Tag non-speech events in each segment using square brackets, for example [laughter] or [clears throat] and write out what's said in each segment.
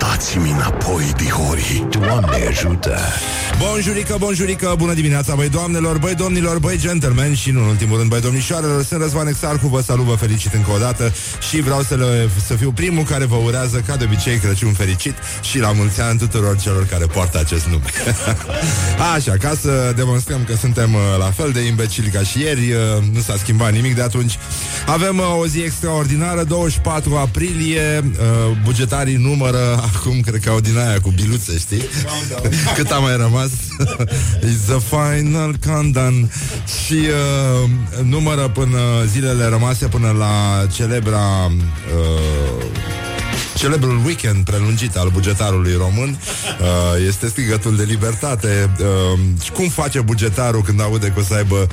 Dați-mi înapoi, dihori Doamne ajută Bonjurică, bonjurică, bună dimineața, băi doamnelor, băi domnilor, băi gentlemen și, nu în ultimul rând, băi domnișoarelor. Sunt Răzvan Exarcu, vă salut, vă felicit încă o dată și vreau să, le, să fiu primul care vă urează, ca de obicei, Crăciun fericit și la mulți ani tuturor celor care poartă acest nume. [laughs] Așa, ca să demonstrăm că suntem uh, la fel de imbecili ca și ieri, uh, nu s-a schimbat nimic de atunci. Avem uh, o zi extraordinară, 24 aprilie, bugetarii numără acum, cred că au din aia cu biluțe, știi? Cât a mai rămas? [laughs] It's the final countdown Și uh, numără până zilele rămase până la celebra uh, celebrul weekend prelungit al bugetarului român uh, este strigătul de libertate. Uh, cum face bugetarul când aude că o să aibă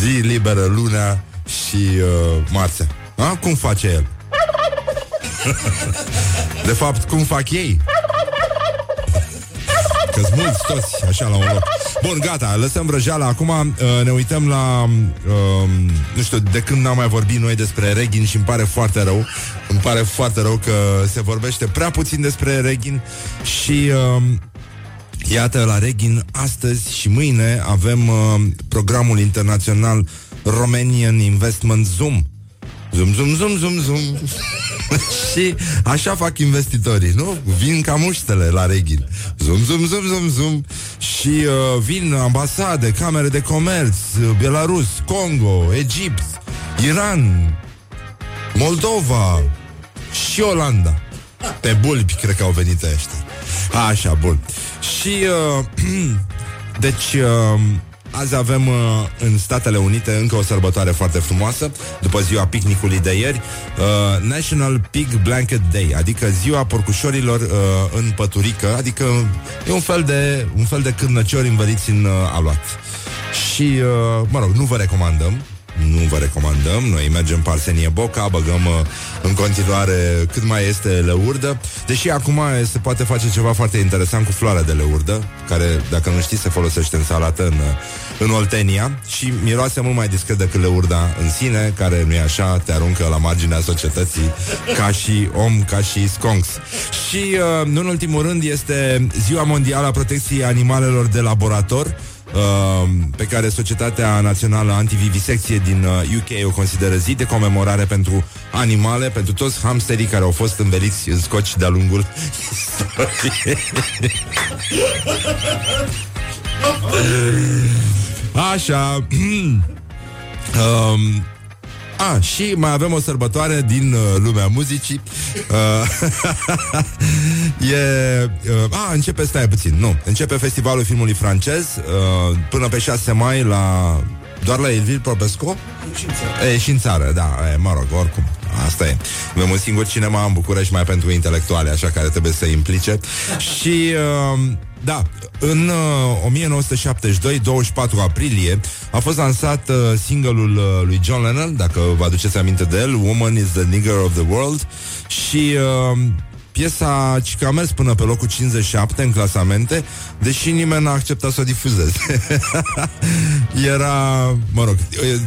zi liberă lunea și uh, marțea? A? Cum face el? [laughs] De fapt, cum fac ei? că mulți toți așa la un loc. Bun, gata, lăsăm vrăjeala. Acum uh, ne uităm la... Uh, nu știu, de când n-am mai vorbit noi despre Regin și îmi pare foarte rău. Îmi pare foarte rău că se vorbește prea puțin despre Regin și... Uh, Iată, la Regin, astăzi și mâine avem uh, programul internațional Romanian Investment Zoom. Zoom, zoom, zoom, zoom, zoom. și așa fac investitorii, nu? Vin ca muștele la Reghin. Zum, zum, zum, zum, zum. Și uh, vin ambasade, camere de comerț, Belarus, Congo, Egipt, Iran, Moldova și Olanda. Pe bulbi, cred că au venit ăștia. Așa, bun. Și, uh, [clears throat] deci, uh, Azi avem uh, în Statele Unite încă o sărbătoare foarte frumoasă, după ziua picnicului de ieri, uh, National Pig Blanket Day, adică ziua porcușorilor uh, în păturică, adică e un fel de, un fel de cârnăciori învăliți în uh, aluat. Și, uh, mă rog, nu vă recomandăm, nu vă recomandăm. Noi mergem Parsenie Boca, băgăm uh, în continuare cât mai este leurdă, deși acum se poate face ceva foarte interesant cu floarea de leurdă, care, dacă nu știți, se folosește în salată în, în Oltenia și miroase mult mai discret decât leurda în sine, care nu e așa, te aruncă la marginea societății ca și om, ca și sconx. Și, uh, nu în ultimul rând, este Ziua Mondială a Protecției Animalelor de Laborator, Uh, pe care Societatea Națională Antivivisecție din UK uh, o consideră zi de comemorare pentru animale, pentru toți hamsterii care au fost înveliți în scoci de-a lungul [laughs] Așa. um, [clears throat] a, și mai avem o sărbătoare din uh, lumea muzicii. Uh, [laughs] e... Uh, a, începe, stai puțin, nu. Începe festivalul filmului francez uh, până pe 6 mai la... Doar la Elvil Popescu? E și în țară, da, e, mă rog, oricum. Asta e. Avem un singur cinema în București mai pentru intelectuale, așa care trebuie să implice. Și... Uh, da, în uh, 1972, 24 aprilie, a fost lansat uh, singurul uh, lui John Lennon, dacă vă aduceți aminte de el, Woman is the Nigger of the World, și uh, Piesa ci a mers până pe locul 57 în clasamente, deși nimeni n-a acceptat să o difuzeze. [laughs] Era, mă rog,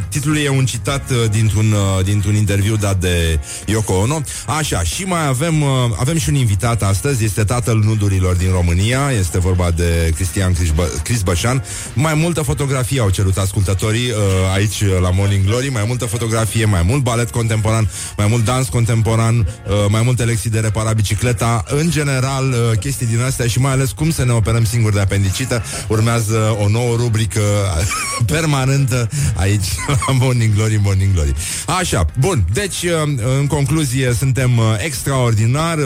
titlul e un citat uh, dintr-un, uh, dintr-un interviu dat de Yoko Ono. Așa, și mai avem, uh, avem și un invitat astăzi, este tatăl nudurilor din România, este vorba de Cristian Cris Bășan. Mai multă fotografie au cerut ascultătorii aici la Morning Glory, mai multă fotografie, mai mult balet contemporan, mai mult dans contemporan, mai multe lecții de reparat bicicleta, în general uh, chestii din astea și mai ales cum să ne operăm singuri de apendicită. Urmează o nouă rubrică [laughs] permanentă aici la Morning Glory, Morning Glory. Așa, bun, deci uh, în concluzie suntem uh, extraordinar,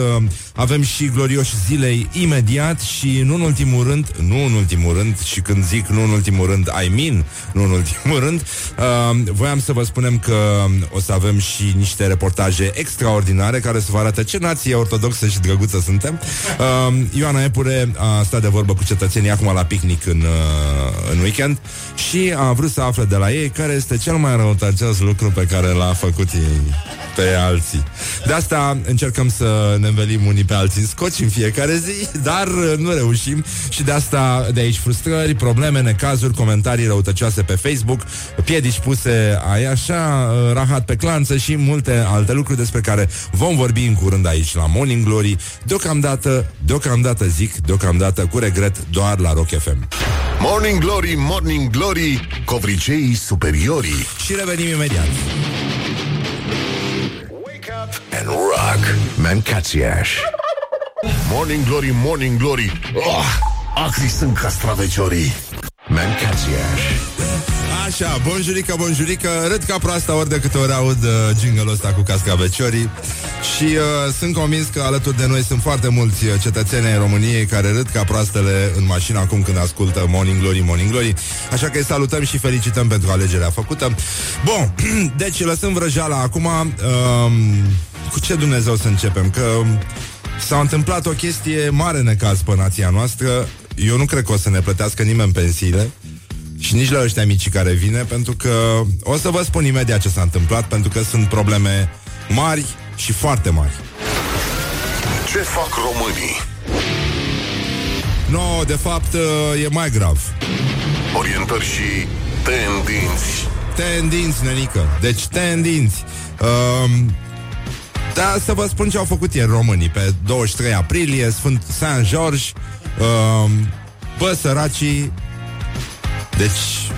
avem și glorioși zilei imediat și nu în ultimul rând, nu în ultimul rând și când zic nu în ultimul rând, I mean, nu în ultimul rând, voiam să vă spunem că o să avem și niște reportaje extraordinare care să vă arate ce nație ortodoxă frumoasă și drăguță suntem. Uh, Ioana Epure a stat de vorbă cu cetățenii acum la picnic în, uh, în weekend și și a vrut să afle de la ei care este cel mai răutăcios lucru pe care l-a făcut ei pe alții. De asta încercăm să ne învelim unii pe alții în scoci în fiecare zi, [laughs] dar nu reușim și de asta de aici frustrări, probleme, necazuri, comentarii răutăcioase pe Facebook, piedici puse ai așa, rahat pe clanță și multe alte lucruri despre care vom vorbi în curând aici la Morning Glory. Deocamdată, deocamdată zic, deocamdată cu regret doar la Rock FM. Morning Glory, Morning Glory, covriceii superiorii. Și revenim imediat. And rock, Mancațiaș. Morning Glory, Morning Glory. Oh, acri sunt castraveciorii. Mancațiaș. Așa, bonjurică, bonjurică Râd ca proasta ori de câte ori aud uh, jingle ăsta cu cascaveciorii Și uh, sunt convins că alături de noi sunt foarte mulți uh, cetățeni ai României Care râd ca proastele în mașină acum când ascultă Morning Glory, Morning Glory. Așa că îi salutăm și felicităm pentru alegerea făcută. Bun, [clears throat] deci lăsăm vrăjeala acum uh, Cu ce Dumnezeu să începem? Că s-a întâmplat o chestie mare necaz pe nația noastră. Eu nu cred că o să ne plătească nimeni pensiile și nici la ăștia mici care vine, pentru că o să vă spun imediat ce s-a întâmplat, pentru că sunt probleme mari și foarte mari. Ce fac românii? No, de fapt, e mai grav. Orientări și tendinți. Tendinți, nenică. Deci, tendinți. Um, da, să vă spun ce au făcut ieri românii pe 23 aprilie, Sfânt Saint George. Um, bă, săracii deci,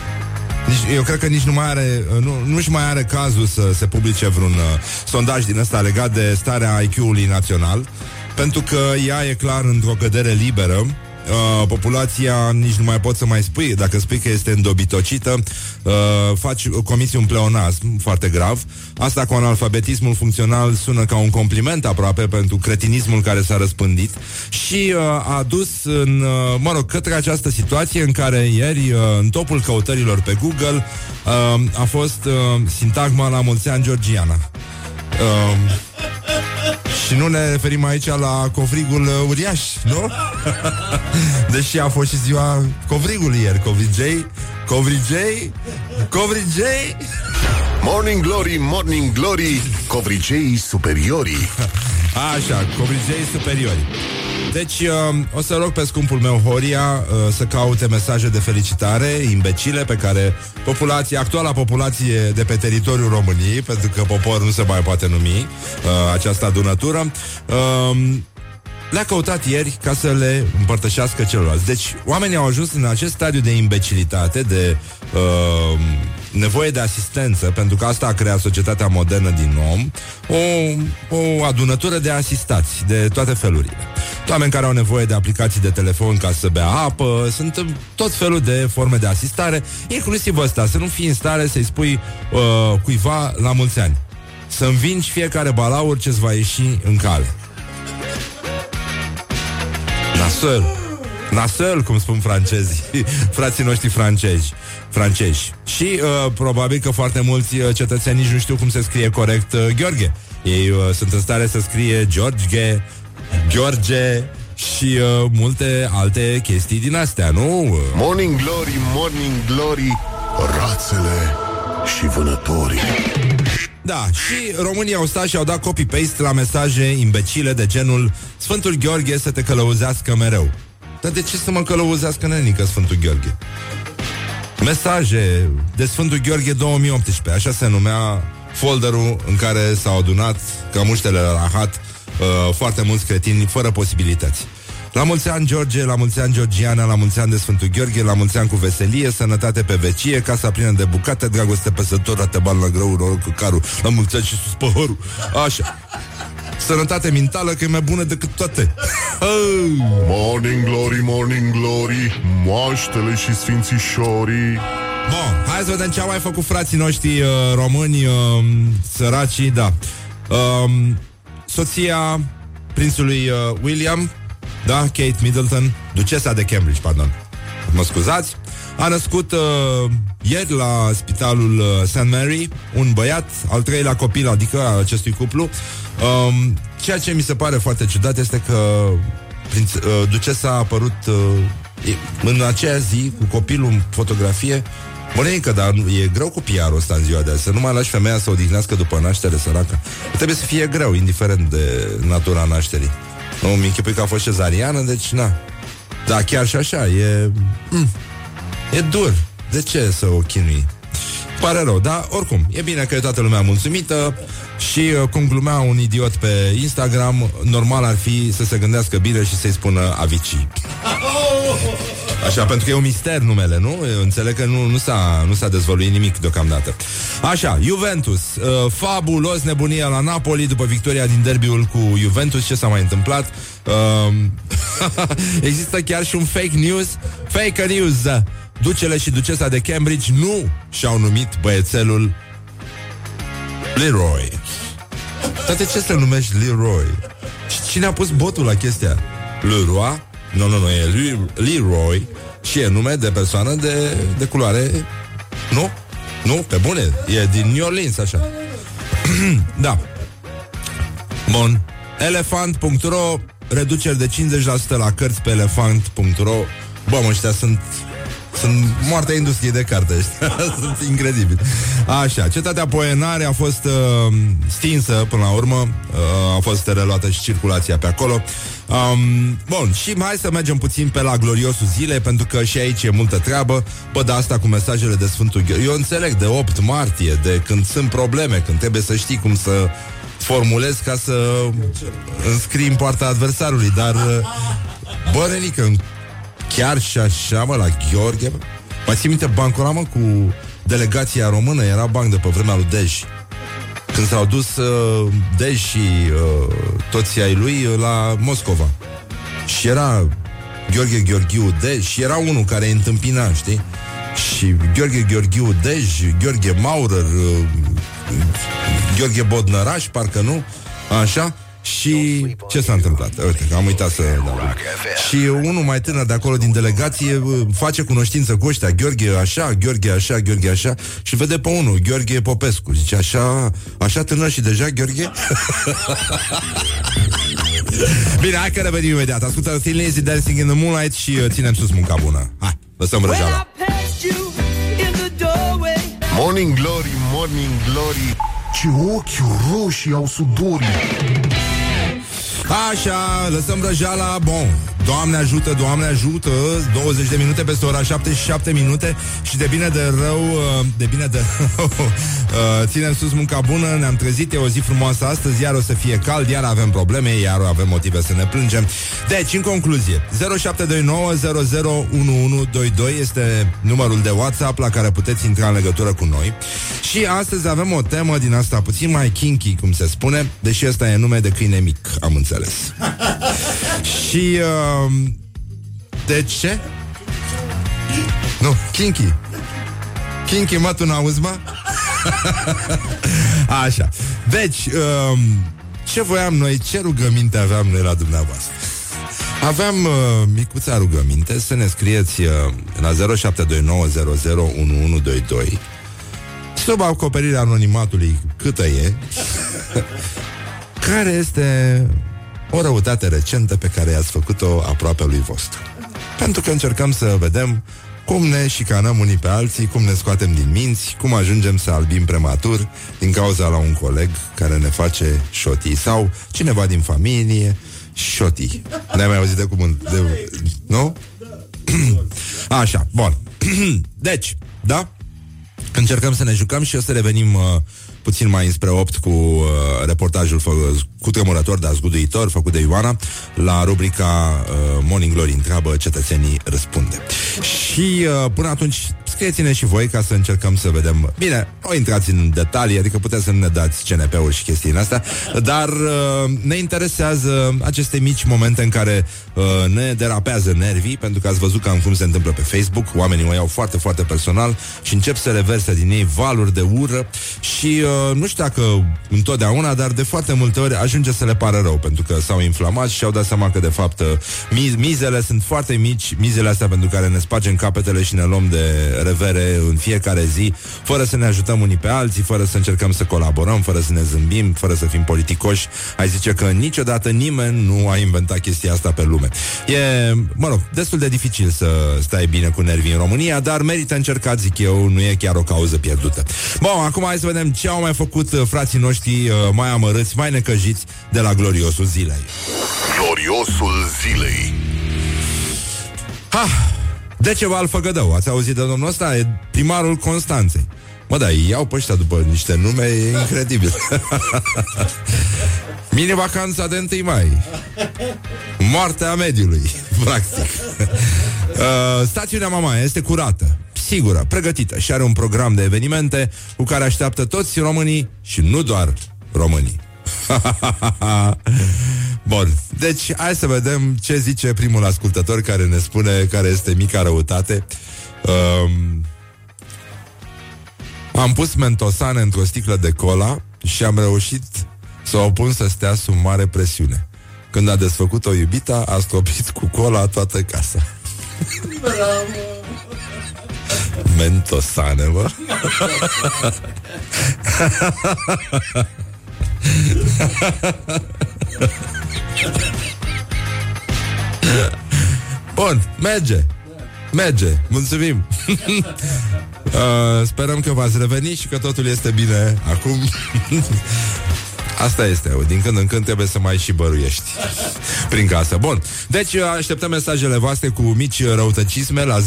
nici, eu cred că nici nu mai are, nu, nu-și mai are cazul să se publice vreun uh, sondaj din ăsta legat de starea IQ-ului național, pentru că ea e clar într-o cădere liberă uh, populația nici nu mai pot să mai spui, dacă spui că este îndobitocită, uh, faci comisii un pleonasm foarte grav. Asta cu analfabetismul funcțional sună ca un compliment aproape pentru cretinismul care s-a răspândit și uh, a dus în, uh, mă rog, către această situație în care ieri, uh, în topul căutărilor pe Google, uh, a fost uh, sintagma la mulți ani Georgiana. Uh, și nu ne referim aici la covrigul uh, uriaș, nu? [laughs] Deși a fost și ziua covrigului ieri, covrigei, covrigei, covrigei. Morning Glory, Morning Glory, covriceii superiorii. [laughs] Așa, covrigei superiori. Deci, uh, o să rog pe scumpul meu Horia uh, să caute mesaje de felicitare imbecile pe care populația, actuala populație de pe teritoriul României, pentru că popor nu se mai poate numi uh, această adunătură, uh, le-a căutat ieri ca să le împărtășească celorlalți. Deci, oamenii au ajuns în acest stadiu de imbecilitate, de uh, nevoie de asistență, pentru că asta a creat societatea modernă din om, o, o adunătură de asistați de toate felurile. Oameni care au nevoie de aplicații de telefon ca să bea apă, sunt tot felul de forme de asistare, inclusiv ăsta, să nu fii în stare să-i spui uh, cuiva la mulți ani. Să învingi fiecare balaur ce-ți va ieși în cale. Nasăl. Nasăl, cum spun francezii, [laughs] frații noștri francezi. Francezi. Și uh, probabil că foarte mulți uh, cetățeni nici nu știu cum se scrie corect uh, Gheorghe. Ei uh, sunt în stare să scrie George, George și uh, multe alte chestii din astea, nu? Morning Glory, Morning Glory, rațele și vânătorii. Da, și românii au stat și au dat copy-paste la mesaje imbecile de genul Sfântul Gheorghe să te călăuzească mereu. Dar de ce să mă călăuzească nenică Sfântul Gheorghe? Mesaje de Sfântul Gheorghe 2018, așa se numea folderul în care s-au adunat cămuștele la rahat uh, foarte mulți cretini fără posibilități. La mulți ani, George, la mulți ani, Georgiana, la mulți ani de Sfântul Gheorghe, la mulți ani cu veselie, sănătate pe vecie, casa plină de bucate, dragoste păsător, te bani la greu, noroc cu carul, la mulți ani și sus păhărul. Așa. Sănătate mentală că e mai bună decât toate. [laughs] Morning Glory, Morning Glory, moaștele și sfințișorii. Bun, hai să vedem ce au mai făcut frații noștri uh, români, uh, săracii, da. Uh, soția prințului uh, William, da, Kate Middleton, ducesa de Cambridge, pardon. Mă scuzați. A născut uh, ieri la spitalul uh, St. Mary un băiat, al treilea copil, adică al acestui cuplu. Um, ceea ce mi se pare foarte ciudat este că prinț, uh, ducesa a apărut uh, în aceea zi cu copilul în fotografie Bănenică, dar e greu cu PR-ul ăsta în ziua de azi Să nu mai lași femeia să odihnească după naștere, săracă Trebuie să fie greu, indiferent de natura nașterii Nu, mi închipui că a fost cezariană, deci na Da, chiar și așa, e... Mm, e dur De ce să o chinui? Pare rău, dar oricum, e bine că e toată lumea mulțumită și uh, cum glumea un idiot pe Instagram, normal ar fi să se gândească bine și să-i spună Avicii. Așa, pentru că e un mister numele, nu? Eu înțeleg că nu, nu, s-a, nu s-a dezvăluit nimic deocamdată. Așa, Juventus. Uh, fabulos nebunia la Napoli după victoria din derbiul cu Juventus. Ce s-a mai întâmplat? Uh, [laughs] există chiar și un fake news. Fake news. Ducele și ducesa de Cambridge nu și-au numit băiețelul Leroy. Toate ce să numești Leroy? Și cine a pus botul la chestia? Leroy? Nu, nu, nu, e Leroy și e nume de persoană de, de culoare... Nu? Nu? Pe bune? E din New Orleans, așa. [clears throat] da. Bun. Elefant.ro Reduceri de 50% la cărți pe elefant.ro Bă, mă, ăștia sunt sunt moartea industriei de carte. [laughs] Sunt incredibili Așa, cetatea Poenare a fost uh, stinsă până la urmă. Uh, A fost reluată și circulația pe acolo. Um, Bun, și hai să mergem puțin pe la gloriosul zile Pentru că și aici e multă treabă. Bă, de asta cu mesajele de Sfântul Eu înțeleg de 8 martie De când sunt probleme, când trebuie să știi cum să formulez ca să înscrii în poarta adversarului Dar, uh, bă, Renică, Chiar și așa, mă, la Gheorghe Mai ții minte bancul mă, cu delegația română. Era banc de pe vremea lui Dej. Când s-au dus uh, Dej și uh, toți ai lui uh, la Moscova. Și era Gheorghe Gheorghiu Dej Și era unul care îi întâmpina, știi? Și Gheorghe Gheorghiu Dej Gheorghe Maurer uh, Gheorghe Bodnăraș, parcă nu? Așa și ce s-a întâmplat? Uite, am uitat să... Da. Și unul mai tânăr de acolo din delegație face cunoștință cu ăștia, Gheorghe așa, Gheorghe așa, Gheorghe așa, și vede pe unul, Gheorghe Popescu. Zice, așa, așa tânăr și deja, Gheorghe? [laughs] Bine, hai că revenim imediat. Ascultă Thin Lazy Dancing in the Moonlight și uh, ținem sus munca bună. Hai, lăsăm răjeala. Morning Glory, Morning Glory Ce ochi roșii au sudorii Așa, lăsăm răjeala, bun. Doamne ajută, Doamne ajută. 20 de minute peste ora 77 minute Și de bine de rău uh, De bine de [laughs] rău uh, Ținem sus munca bună, ne-am trezit E o zi frumoasă astăzi, iar o să fie cald Iar avem probleme, iar avem motive să ne plângem. Deci, în concluzie 0729001122 Este numărul de WhatsApp La care puteți intra în legătură cu noi. Și astăzi avem o temă din asta Puțin mai kinky, cum se spune Deși ăsta e nume de câine mic, am înțeles Și uh, Um, de ce? Nu, Kinky. Kinky, mă, tu n-auzi, mă? [laughs] Așa. Deci, um, ce voiam noi, ce rugăminte aveam noi la dumneavoastră? Aveam uh, micuța rugăminte să ne scrieți uh, la 0729001122 sub acoperirea anonimatului câtă e [laughs] care este o răutate recentă pe care i-ați făcut-o aproape lui vostru. Pentru că încercăm să vedem cum ne șicanăm unii pe alții, cum ne scoatem din minți, cum ajungem să albim prematur din cauza la un coleg care ne face șotii sau cineva din familie, șotii. Ne-ai mai auzit de cuvânt? De... Nu? [clears throat] Așa, bun. [clears throat] deci, da? Încercăm să ne jucăm și o să revenim uh, puțin mai înspre 8 cu uh, reportajul fă- cu tremurător, dar zguduitor, făcut de Ioana, la rubrica uh, Morning Glory întreabă, cetățenii răspunde. Și uh, până atunci scrieți-ne și voi ca să încercăm să vedem. Bine, nu intrați în detalii, adică puteți să nu ne dați CNP-uri și chestiile astea, dar uh, ne interesează aceste mici momente în care uh, ne derapează nervii, pentru că ați văzut cam cum se întâmplă pe Facebook, oamenii o iau foarte, foarte personal și încep să reverse din ei valuri de ură și uh, nu știu dacă întotdeauna, dar de foarte multe ori ajunge să le pară rău, pentru că s-au inflamat și au dat seama că de fapt uh, mizele sunt foarte mici, mizele astea pentru care ne spargem capetele și ne luăm de revere în fiecare zi, fără să ne ajutăm unii pe alții, fără să încercăm să colaborăm, fără să ne zâmbim, fără să fim politicoși. Ai zice că niciodată nimeni nu a inventat chestia asta pe lume. E, mă rog, destul de dificil să stai bine cu nervii în România, dar merită încercat, zic eu, nu e chiar o cauză pierdută. Bun, acum hai să vedem ce au mai făcut uh, frații noștri uh, mai amărâți, mai necăjiți de la gloriosul zilei. Gloriosul zilei. Ha! Deceval Făgădău, ați auzit de domnul ăsta? E primarul Constanței. Mă, da, iau pe ăștia după niște nume, e incredibil. [laughs] Mini-vacanța de 1 mai. Moartea mediului, [laughs] practic. Uh, stațiunea Mama este curată, sigură, pregătită și are un program de evenimente cu care așteaptă toți românii și nu doar românii. [laughs] Bun, deci hai să vedem ce zice primul ascultător care ne spune care este mica răutate. Um, am pus mentosane într-o sticlă de cola și am reușit să o pun să stea sub mare presiune. Când a desfăcut-o iubita, a stopit cu cola toată casa. Mentosane, mă. [laughs] Bun, merge. Merge, mulțumim. [laughs] uh, sperăm că v-ați revenit și că totul este bine acum. [laughs] Asta este, din când în când trebuie să mai și băruiești [laughs] Prin casă Bun, deci așteptăm mesajele voastre Cu mici răutăcisme la 0729001122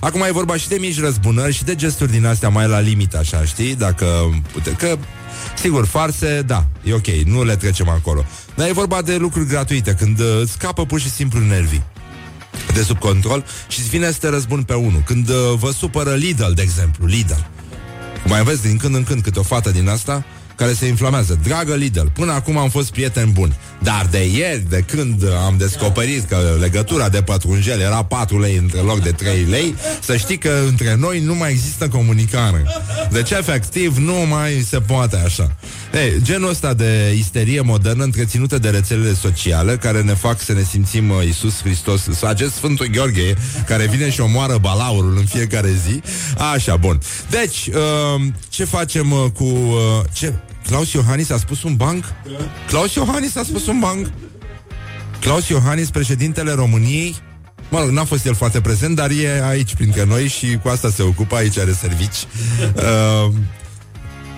Acum e vorba și de mici răzbunări Și de gesturi din astea mai la limit Așa, știi? Dacă, că Sigur, farse, da, e ok, nu le trecem acolo. Dar e vorba de lucruri gratuite, când uh, scapă pur și simplu nervii de sub control și îți vine să te răzbun pe unul. Când uh, vă supără Lidl, de exemplu, Lidl. Mai vezi din când în când câte o fată din asta care se inflamează. Dragă Lidl, până acum am fost prieten bun, dar de ieri, de când am descoperit că legătura de pătrunjel era 4 lei între loc de 3 lei, să știi că între noi nu mai există comunicare. Deci, efectiv, nu mai se poate așa. Ei, genul ăsta de isterie modernă întreținută de rețelele sociale care ne fac să ne simțim uh, Iisus Hristos, acest Sfântul Gheorghe care vine și omoară balaurul în fiecare zi. Așa, bun. Deci, uh, ce facem uh, cu... Uh, ce? Claus Iohannis a spus un banc? Claus Iohannis a spus un banc? Claus Iohannis, președintele României, Mă rog, n-a fost el foarte prezent, dar e aici printre noi și cu asta se ocupă, aici are servici. Uh,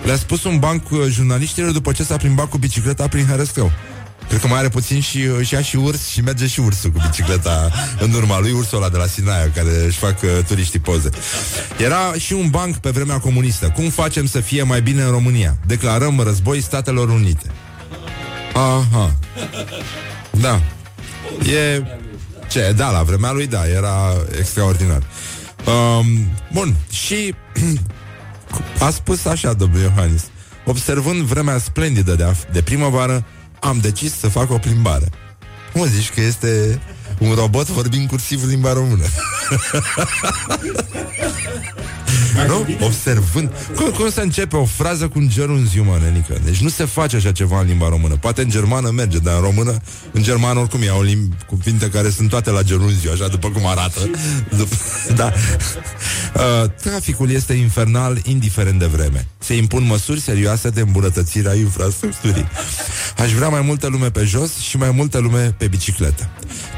le-a spus un banc uh, jurnaliștilor după ce s-a plimbat cu bicicleta prin Herăstrău. Cred că mai are puțin și, uh, și ia și urs și merge și ursul cu bicicleta în urma lui, ursul ăla de la Sinaia, care își fac uh, turiștii poze. Era și un banc pe vremea comunistă. Cum facem să fie mai bine în România? Declarăm război Statelor Unite. Aha. Da. E... Ce? Da, la vremea lui, da, era extraordinar. Um, bun, și a spus așa, domnul Iohannis. Observând vremea splendidă de, de primăvară, am decis să fac o plimbare. Mă zici că este un robot vorbind cursiv limba română. [laughs] nu? Observând. Cum, cum se începe o frază cu un gerunziu, mă, nenică? Deci nu se face așa ceva în limba română. Poate în germană merge, dar în română, în germană oricum iau limbi cuvinte care sunt toate la gerunziu, așa după cum arată. Dup- [laughs] da. Uh, traficul este infernal, indiferent de vreme. Se impun măsuri serioase de îmbunătățire a infrastructurii. Aș vrea mai multă lume pe jos și mai multă lume pe bicicletă.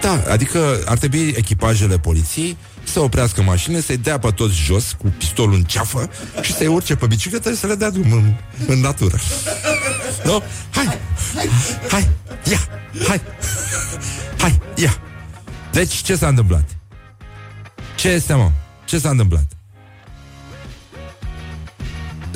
Da, adică ar trebui echipajele poliției să oprească mașinile, să-i dea pe toți jos cu pistolul în ceafă și să-i urce pe bicicletă și să le dea drum în, în natură. Nu? Hai! Hai! Ia! Hai! Hai! Ia! Deci, ce s-a întâmplat? Ce este, mă? Ce s-a întâmplat?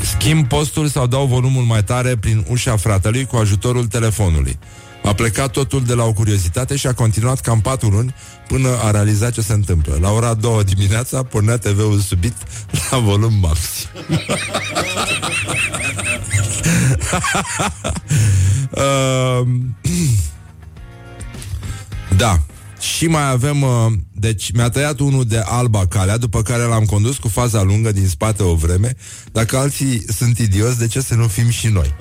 Schimb postul sau dau volumul mai tare prin ușa fratelui cu ajutorul telefonului. A plecat totul de la o curiozitate și a continuat cam patru luni până a realizat ce se întâmplă. La ora două dimineața pornea TV-ul subit la volum maxim. [laughs] uh, [clears throat] da. Și mai avem uh, Deci mi-a tăiat unul de alba calea După care l-am condus cu faza lungă Din spate o vreme Dacă alții sunt idioți, de ce să nu fim și noi?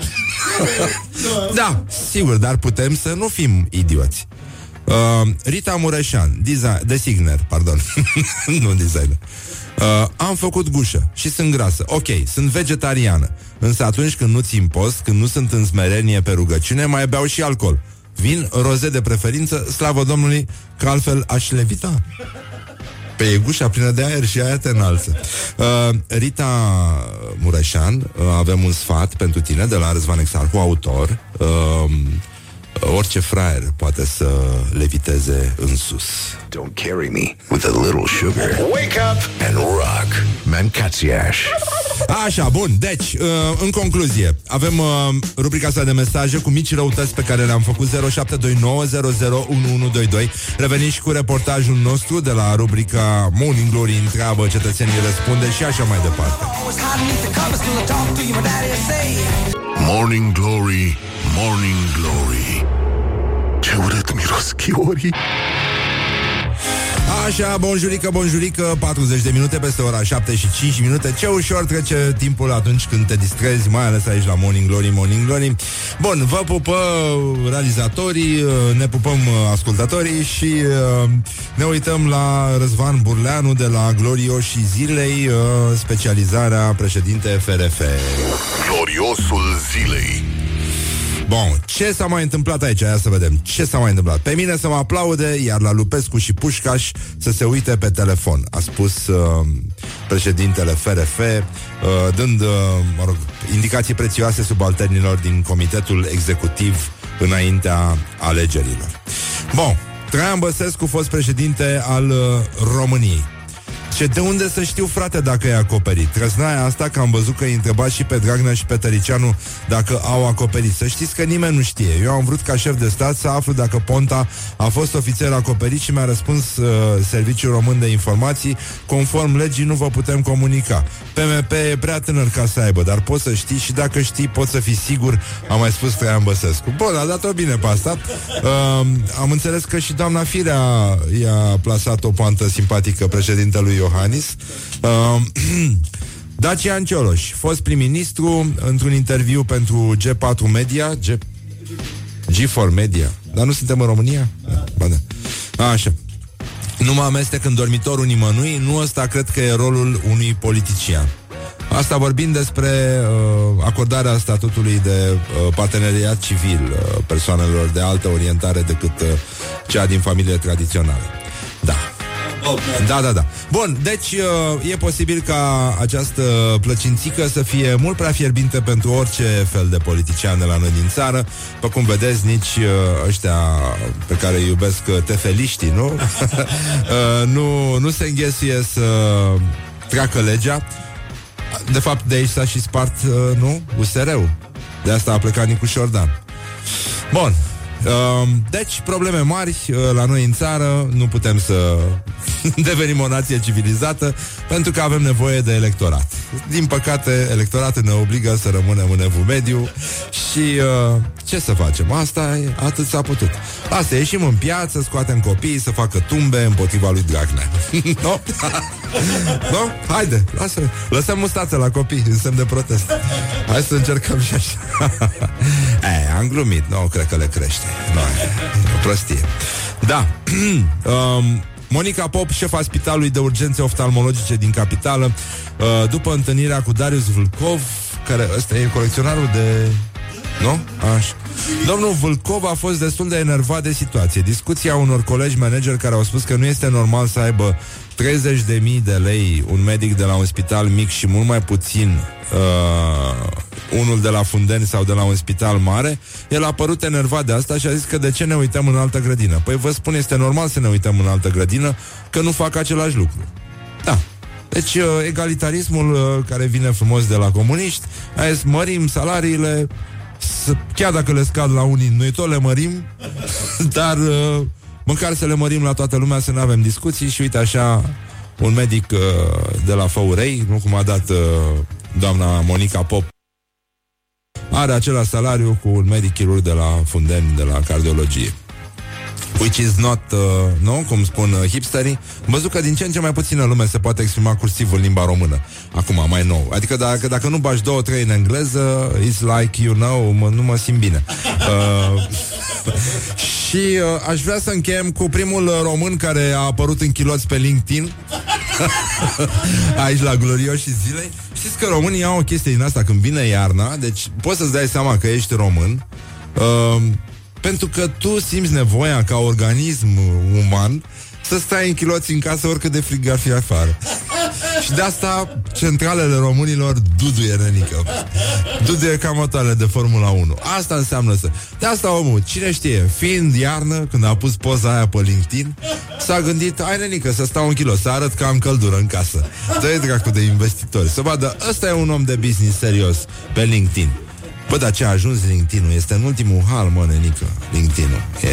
[laughs] da, sigur, dar putem să nu fim idioți Uh, Rita Mureșan, design, designer, pardon, [laughs] nu designer. Uh, am făcut gușă și sunt grasă. Ok, sunt vegetariană. Însă atunci când nu țin post, când nu sunt în smerenie pe rugăciune, mai beau și alcool. Vin roze de preferință, slavă Domnului, că altfel aș levita. Pe e gușa plină de aer și aia te înalță. Uh, Rita Mureșan, uh, avem un sfat pentru tine de la Răzvan Exarcu, autor. Uh, Orice fraier poate să leviteze în sus. Don't carry me with a little sugar. Wake up and rock. Mancațiaș. Așa, bun. Deci, uh, în concluzie, avem uh, rubrica asta de mesaje cu mici răutăți pe care le-am făcut 0729001122. Revenim și cu reportajul nostru de la rubrica Morning Glory întreabă, cetățenii răspunde și așa mai departe. Morning Glory, Morning Glory. Ce urât miros chiorii. Așa, bonjurică, bonjurică 40 de minute peste ora 7 și 5 minute. Ce ușor trece timpul atunci când te distrezi Mai ales aici la Morning Glory, Morning Glory. Bun, vă pupă realizatorii Ne pupăm ascultătorii Și uh, ne uităm la Răzvan Burleanu De la Glorioșii Zilei uh, Specializarea președinte FRF Gloriosul zilei Bun, ce s-a mai întâmplat aici? Ia să vedem. Ce s-a mai întâmplat? Pe mine să mă aplaude, iar la Lupescu și Pușcaș să se uite pe telefon. A spus uh, președintele FRF, uh, dând, uh, mă rog, indicații prețioase subalternilor din comitetul executiv înaintea alegerilor. Bun, Traian Băsescu, fost președinte al uh, României. Ce de unde să știu, frate, dacă e acoperit? Trăznaia asta că am văzut că îi întreba și pe Dragnea și pe Tăricianu dacă au acoperit. Să știți că nimeni nu știe. Eu am vrut ca șef de stat să aflu dacă Ponta a fost ofițer acoperit și mi-a răspuns uh, Serviciul Român de Informații conform legii nu vă putem comunica. PMP e prea tânăr ca să aibă, dar poți să știi și dacă știi poți să fii sigur, am mai spus Traian Băsescu. Bun, a dat-o bine pe asta. Uh, am înțeles că și doamna Firea i-a plasat o poantă simpatică președintelui Iohannis. Uh, [clears throat] Dacian Cioloș, fost prim-ministru, într-un interviu pentru G4 Media, G... G4 Media, dar nu suntem în România? Ba da. Așa. Nu mă amestec în dormitorul nimănui, nu ăsta cred că e rolul unui politician. Asta vorbind despre uh, acordarea statutului de uh, parteneriat civil uh, persoanelor de altă orientare decât uh, cea din familie tradițională. Da, da, da, da. Bun, deci uh, e posibil ca această plăcințică să fie mult prea fierbinte pentru orice fel de politician de la noi din țară. Pe cum vedeți, nici uh, ăștia pe care îi iubesc uh, tefeliștii, nu? [laughs] uh, nu, nu se înghesuie să treacă legea. De fapt, de aici s-a și spart, uh, nu? USR-ul. De asta a plecat Nicu Șordan. Bun, Uh, deci, probleme mari uh, la noi în țară, nu putem să [laughs] devenim o nație civilizată pentru că avem nevoie de electorat. Din păcate, electoratul ne obligă să rămânem în evul mediu și uh, ce să facem? Asta e, atât s-a putut. Asta, ieșim în piață, scoatem copiii să facă tumbe împotriva lui Dragnea. [laughs] no? no? Haide, lasă, lăsăm mustață la copii în semn de protest. Hai să încercăm și așa. [laughs] e, am glumit, nu, cred că le crește. Nu, e, e o prostie. Da. [clears throat] um, Monica Pop, șefa Spitalului de Urgențe Oftalmologice din Capitală, uh, după întâlnirea cu Darius Vâlcov, care ăsta e colecționarul de... Nu? Așa. Domnul Vâlcov a fost destul de enervat de situație. Discuția unor colegi manageri care au spus că nu este normal să aibă 30.000 de lei un medic de la un spital mic și mult mai puțin uh, unul de la Fundeni sau de la un spital mare, el a părut enervat de asta și a zis că de ce ne uităm în altă grădină. Păi vă spun, este normal să ne uităm în altă grădină, că nu fac același lucru. Da. Deci uh, egalitarismul uh, care vine frumos de la comuniști, a zis mărim salariile, să, chiar dacă le scad la unii, noi tot le mărim, [laughs] dar uh, măcar să le mărim la toată lumea, să nu avem discuții și uite așa, un medic uh, de la Făurei, nu cum a dat uh, doamna Monica Pop, are același salariu cu un medic chirurg de la Fundeni, de la cardiologie. Which is not, uh, nu? Cum spun uh, hipsterii. Am văzut că din ce în ce mai puțină lume Se poate exprima cursiv în limba română. Acum, mai nou. Adică dacă, dacă nu bași două, trei în engleză It's like, you know, mă, nu mă simt bine. Uh, [laughs] Și uh, aș vrea să încheiem cu primul român Care a apărut în chiloți pe LinkedIn. [laughs] Aici la glorioși zilei. Știți că românii au o chestie din asta Când vine iarna Deci poți să-ți dai seama că ești român. Uh, pentru că tu simți nevoia ca organism uman să stai în chiloți în casă oricât de frig ar fi afară. Și de asta centralele românilor duduie nenică. Duduie ca motoarele de Formula 1. Asta înseamnă să... De asta omul, cine știe, fiind iarnă, când a pus poza aia pe LinkedIn, s-a gândit, ai nenică, să stau în kilo, să arăt că am căldură în casă. Dă-i dracu de investitori. Să vadă, ăsta e un om de business serios pe LinkedIn. Bă, dar ce a ajuns LinkedIn-ul? Este în ultimul hal, mă, nenică, LinkedIn-ul. E...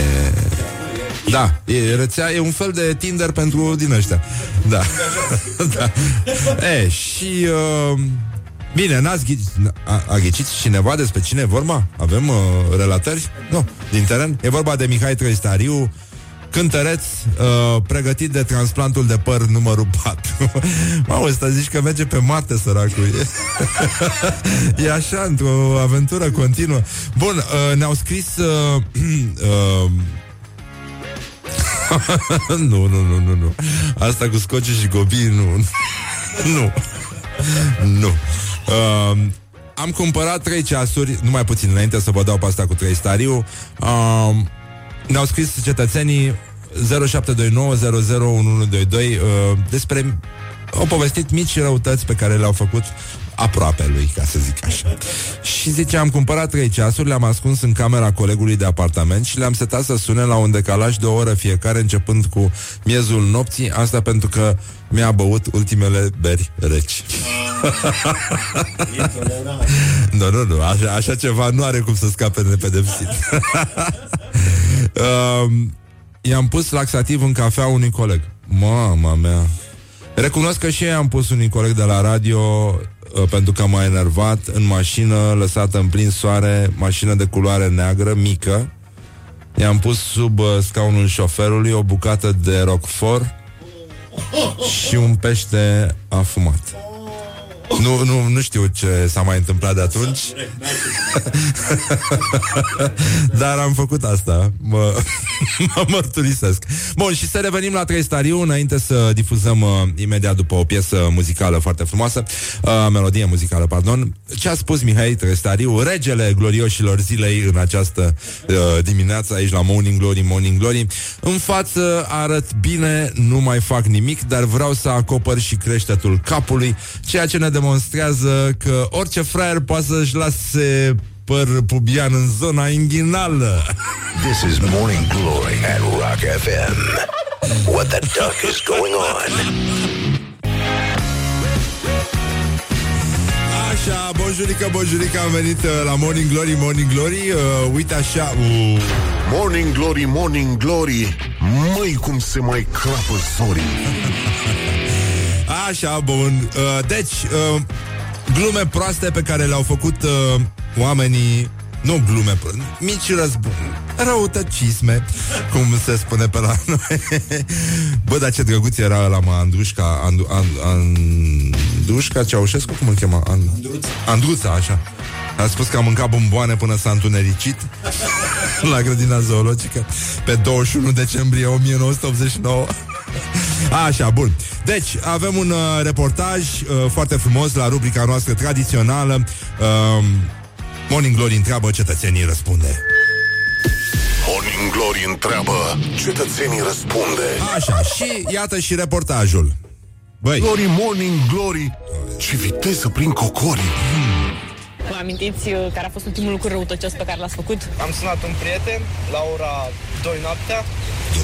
Da, e rețea, e un fel de Tinder pentru din ăștia. Da. [laughs] da. E, și... Uh, bine, n-ați ghicit, a, a ghicit cineva despre cine e vorba? Avem uh, relatări? Nu, din teren. E vorba de Mihai Trăistariu, cântăreț uh, pregătit de transplantul de păr numărul 4. [laughs] Mamă, ăsta zici că merge pe Marte, săracul. E, [laughs] e așa, într-o aventură continuă. Bun, uh, ne-au scris... Uh, [clears throat] uh, [laughs] nu, nu, nu, nu, nu. Asta cu scoce și copii, nu. nu. Nu. Uh, am cumpărat trei ceasuri, numai puțin înainte să vă dau pe asta cu trei stariu. Uh, ne-au scris cetățenii 0729 uh, despre au povestit mici răutăți pe care le-au făcut aproape lui, ca să zic așa. Și zice, am cumpărat trei ceasuri, le-am ascuns în camera colegului de apartament și le-am setat să sune la un decalaj de o oră fiecare, începând cu miezul nopții, asta pentru că mi-a băut ultimele beri reci. [laughs] nu, nu, nu, așa, așa ceva nu are cum să scape nepedepsit. [laughs] uh, i-am pus laxativ în cafea unui coleg. Mama mea. Recunosc că și eu am pus unui coleg de la radio uh, pentru că m-a enervat în mașină lăsată în plin soare, mașină de culoare neagră, mică. I-am pus sub uh, scaunul șoferului o bucată de roquefort și un pește afumat. Nu, nu, nu știu ce s-a mai întâmplat de atunci. [laughs] Dar am făcut asta. Mă, [laughs] mă mărturisesc. Bun, și să revenim la Trei Stariu Înainte să difuzăm uh, imediat după o piesă muzicală foarte frumoasă uh, Melodie muzicală, pardon. Ce a spus Mihai Trestariu, regele glorioșilor zilei În această uh, dimineață Aici la Morning Glory, Morning Glory. În față arăt bine, nu mai fac nimic Dar vreau să acopăr și creștetul capului Ceea ce ne demonstrează că orice fraier poate să-și lase păr pubian în zona inghinală. This is Morning Glory at Rock FM. What the duck is going on? Așa, bonjurică, bonjurică, am venit uh, la Morning Glory, Morning Glory, uh, uite așa... Uh. Morning Glory, Morning Glory, măi cum se mai crapă zorii. [laughs] Așa, bun. Uh, deci, uh, glume proaste pe care le-au făcut uh, oamenii nu glume, mici răzbuni Răutăcisme Cum se spune pe la noi. [laughs] Bă, dar ce drăguț era la mă Andrușca Andu, an, Andrușca Ceaușescu, cum îl chema? An, Andruța. Andruța, așa. A spus că a mâncat bomboane până s-a întunericit [laughs] La grădina zoologică Pe 21 decembrie 1989 Așa, bun. Deci, avem un uh, reportaj uh, foarte frumos la rubrica noastră tradițională. Uh, Morning Glory întreabă, cetățenii răspunde. Morning Glory întreabă, cetățenii răspunde. Așa, și iată și reportajul. Băi. Glory, Morning Glory, ce viteză prin cocorii. Hmm. Vă amintiți uh, care a fost ultimul lucru răutăcios pe care l-ați făcut? Am sunat un prieten la ora 2 noaptea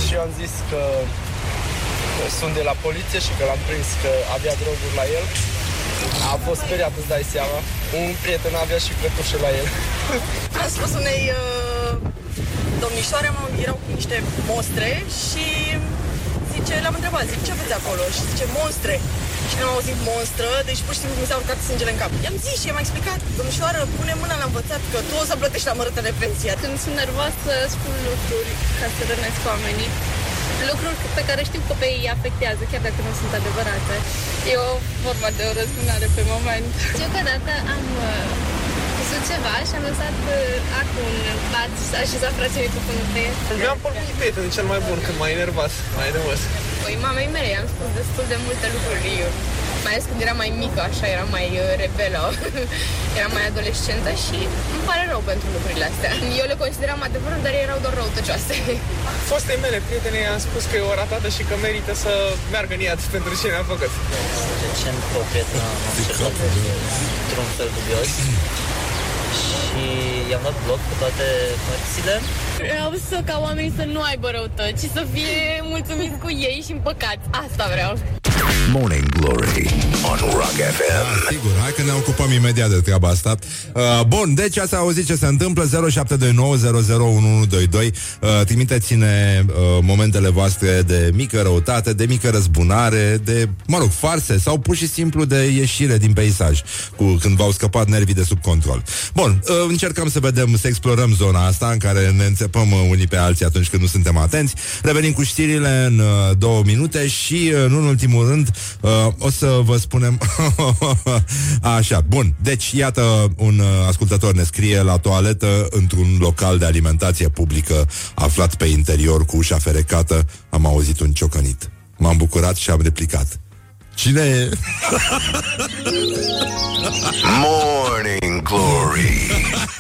și am zis că sunt de la poliție și că l-am prins că avea droguri la el. A fost speriat, îți dai seama. Un prieten avea și cătușe la el. [laughs] Am spus unei uh, domnișoare, mă, erau cu niște monstre și zice, l-am întrebat, zic, ce aveți acolo? Și zice, monstre. și n-am auzit monstră, deci pur și simplu mi s-a urcat sângele în cap. I-am zis și i-am explicat, domnișoară, pune mâna la învățat că tu o să plătești amărâtă de pensia. Când sunt nervoasă, spun lucruri ca să rănesc oamenii lucruri pe care știu că pe ei afectează, chiar dacă nu sunt adevărate. E o formă de o răzbunare pe moment. Eu că dată am uh, văzut ceva și am lăsat uh, acum un pat și s-a așezat frații mei pe fundul pe el. Mi-am pornit prieten cel mai bun când m-ai enervat, mai nervos. Păi mamei mele i-am spus destul de multe lucruri eu mai ales când eram mai mică, așa, eram mai uh, rebelă, [laughs] eram mai adolescentă și îmi pare rău pentru lucrurile astea. Eu le consideram adevărul, dar erau doar răutăcioase. [laughs] Fostei mele prietene am spus că e o ratată și că merită să meargă în iad [laughs] pentru ce ne-a făcut. Recent o prietenă m-a într-un fel dubios și i-am dat bloc pe toate părțile. Vreau să ca oamenii să nu aibă răutăți, ci să fie mulțumiți cu ei și împăcați. Asta vreau. Morning Glory on Rock FM. Da, sigur, hai că ne ocupăm imediat de treaba asta. Uh, bun, deci ați auzit ce se întâmplă 0729001122 uh, Trimiteți-ne uh, momentele voastre de mică răutate, de mică răzbunare, de, mă rog, farse sau pur și simplu de ieșire din peisaj cu când v-au scăpat nervii de sub control. Bun, uh, încercăm să vedem, să explorăm zona asta în care ne înțepăm uh, unii pe alții atunci când nu suntem atenți. Revenim cu știrile în uh, două minute și, uh, nu în ultimul rând, uh, o să vă spunem [laughs] Așa, bun Deci, iată, un uh, ascultător ne scrie La toaletă, într-un local de alimentație publică Aflat pe interior cu ușa ferecată Am auzit un ciocănit M-am bucurat și am replicat Cine e? [laughs] Morning Glory.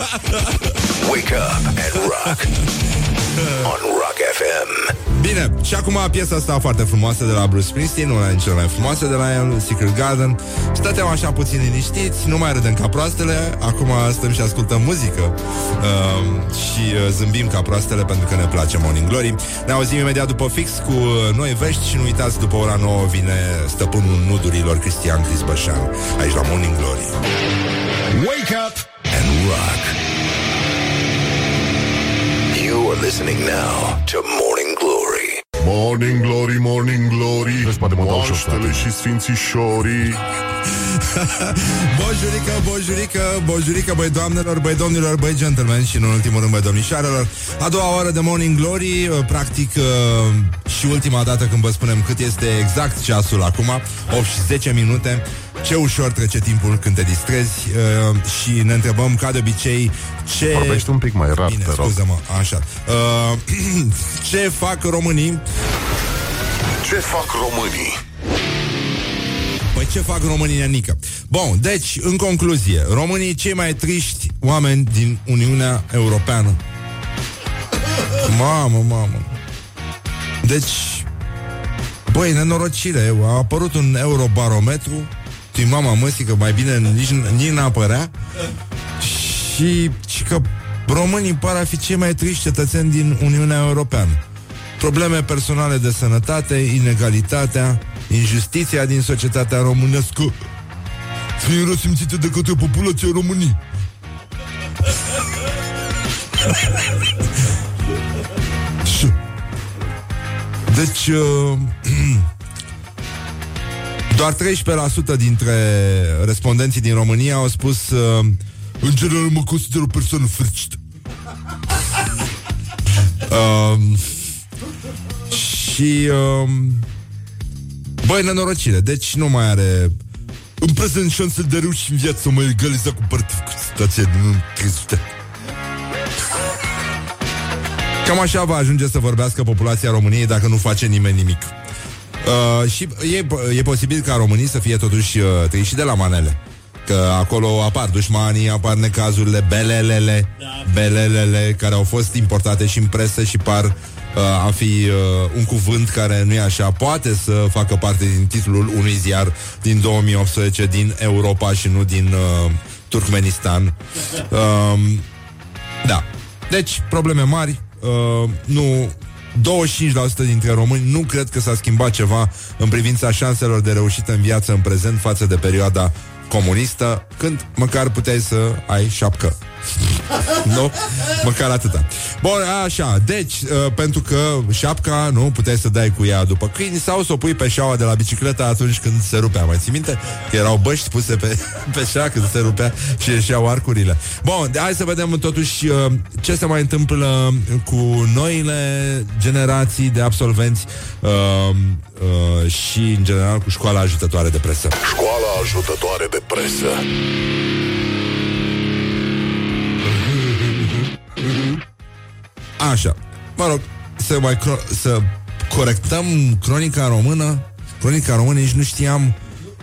[laughs] Wake up and rock. [laughs] On Rock FM. Bine, și acum piesa asta foarte frumoasă de la Bruce Springsteen, una din cele mai frumoase de la el, Secret Garden. Stăteam așa puțin liniștiți, nu mai râdem ca proastele, acum stăm și ascultăm muzică uh, și uh, zâmbim ca proastele pentru că ne place Morning Glory. Ne auzim imediat după fix cu uh, noi vești și nu uitați, după ora 9 vine stăpânul nudurilor Cristian Crisbășan, aici la Morning Glory. Wake up and rock. You are listening now to Morning Glory. Morning Glory, Morning Glory Moaștele și sfințișorii [laughs] Bonjurică, bonjurică, bonjurică, băi doamnelor, băi domnilor, băi gentlemen și în ultimul rând băi domnișoarelor. A doua oară de Morning Glory, uh, practic uh, și ultima dată când vă spunem cât este exact ceasul acum, 8 și 10 minute. Ce ușor trece timpul când te distrezi uh, și ne întrebăm ca de obicei ce... Vorbești un pic mai rar, Bine, te rog scuză-mă, așa. Uh, [clears throat] ce fac românii Ce fac românii? Păi ce fac românii Nică? Bun, deci, în concluzie, românii cei mai triști oameni din Uniunea Europeană. Mamă, mamă. Deci, băi, nenorocire, a apărut un eurobarometru, tu mama măsii că mai bine nici, nici n-apărea, și, și că românii par a fi cei mai triști cetățeni din Uniunea Europeană. Probleme personale de sănătate, inegalitatea, injustiția din societatea românească fiind resimțite de către populația României. [laughs] Și- Deci, uh, doar 13% dintre respondenții din România au spus uh, în general mă consider o persoană fericită. [laughs] Um, și um, Băi, nenorocire, deci nu mai are În prezent șanse de reuși în viață Să mă egaliza cu partiv cu situația din tristă Cam așa va ajunge să vorbească populația României Dacă nu face nimeni nimic uh, Și e, e posibil ca românii să fie totuși uh, triși de la manele Că acolo apar dușmanii, apar necazurile, belelele, belelele care au fost importate și în presă și par uh, a fi uh, un cuvânt care nu e așa, poate să facă parte din titlul unui ziar din 2018 din Europa și nu din uh, Turkmenistan. Uh, [laughs] da. Deci, probleme mari, uh, nu 25% dintre români nu cred că s-a schimbat ceva în privința șanselor de reușită în viață în prezent față de perioada comunistă, când măcar puteai să ai șapcă. Nu? Măcar atâta. Bun, așa, deci, uh, pentru că șapca, nu, puteai să dai cu ea după câini sau să o pui pe șaua de la bicicletă atunci când se rupea. Mai ții minte? Că erau băști puse pe, [laughs] pe șa când se rupea și ieșeau arcurile. Bun, hai să vedem totuși uh, ce se mai întâmplă cu noile generații de absolvenți uh, uh, și, în general, cu școala ajutătoare de presă. Școala ajutătoare de presă. Așa, mă rog, să mai cro- să corectăm cronica română. Cronica română nici nu știam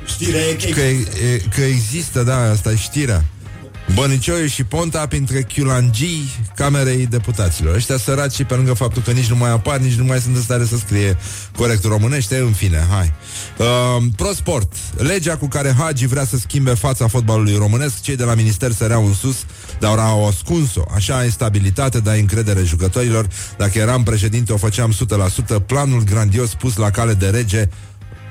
Știrea e că, e, că există, da, asta e știrea. Bănicioiu și Ponta printre chiulangii Camerei Deputaților. Ăștia săraci și pe lângă faptul că nici nu mai apar, nici nu mai sunt în stare să scrie corect românește, în fine, hai. Uh, ProSport. Legea cu care Hagi vrea să schimbe fața fotbalului românesc, cei de la minister săreau în sus, dar au ascuns-o. Așa ai stabilitate, dai încredere jucătorilor. Dacă eram președinte, o făceam 100%. Planul grandios pus la cale de rege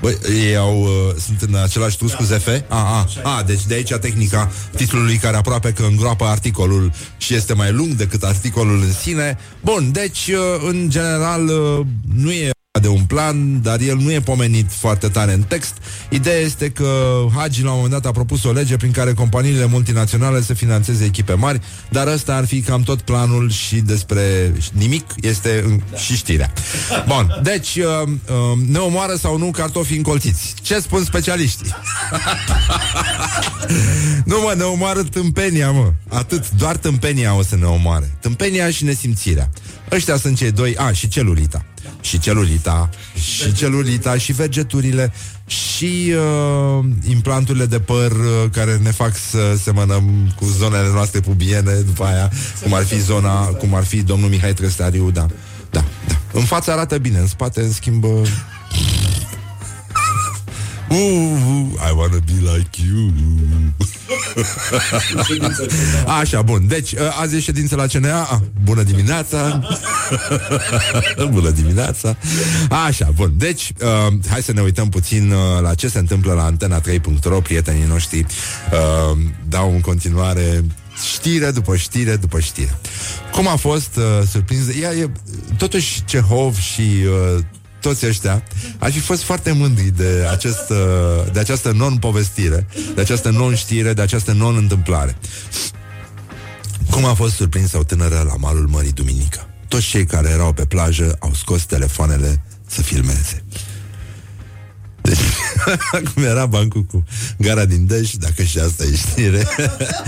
Băi, ei au, uh, sunt în același trus cu ZF? A, a, a, deci de aici tehnica titlului care aproape că îngroapă articolul și este mai lung decât articolul în sine. Bun, deci, uh, în general, uh, nu e de un plan, dar el nu e pomenit foarte tare în text. Ideea este că Hagi la un moment dat a propus o lege prin care companiile multinaționale să financeze echipe mari, dar ăsta ar fi cam tot planul și despre nimic este în, și știrea. Bun, deci uh, uh, ne omoară sau nu cartofii încolțiți. Ce spun specialiștii? [laughs] nu mă, ne omoară tâmpenia, mă. Atât, doar tâmpenia o să ne omoare. Tâmpenia și nesimțirea. Ăștia sunt cei doi, a, și celulita și celulita, și celulita, și vegeturile, și uh, implanturile de păr uh, care ne fac să semănăm cu zonele noastre pubiene după aia, cum ar fi zona, cum ar fi domnul Mihai Trestariu, da. Da, da. În față arată bine, în spate, în schimb... Uh, Uh, I wanna be like you. [laughs] Așa, bun. Deci, uh, azi e ședință la CNA ah, Bună dimineața. [laughs] Bună dimineața. Așa, bun. Deci, uh, hai să ne uităm puțin uh, La ce se întâmplă la Antena3.ro Prietenii noștri uh, Dau în continuare știre după știre după știre. Cum a fost uh, surprins? Ea e, totuși Cehov și uh, toți ăștia, ar fi fost foarte mândri de, acest, de această non-povestire, de această non-știre, de această non-întâmplare. Cum a fost surprins o tânără la malul Mării Duminică? Toți cei care erau pe plajă au scos telefoanele să filmeze. Deci, [laughs] cum era bancul cu gara din Dăș, dacă și asta e știre.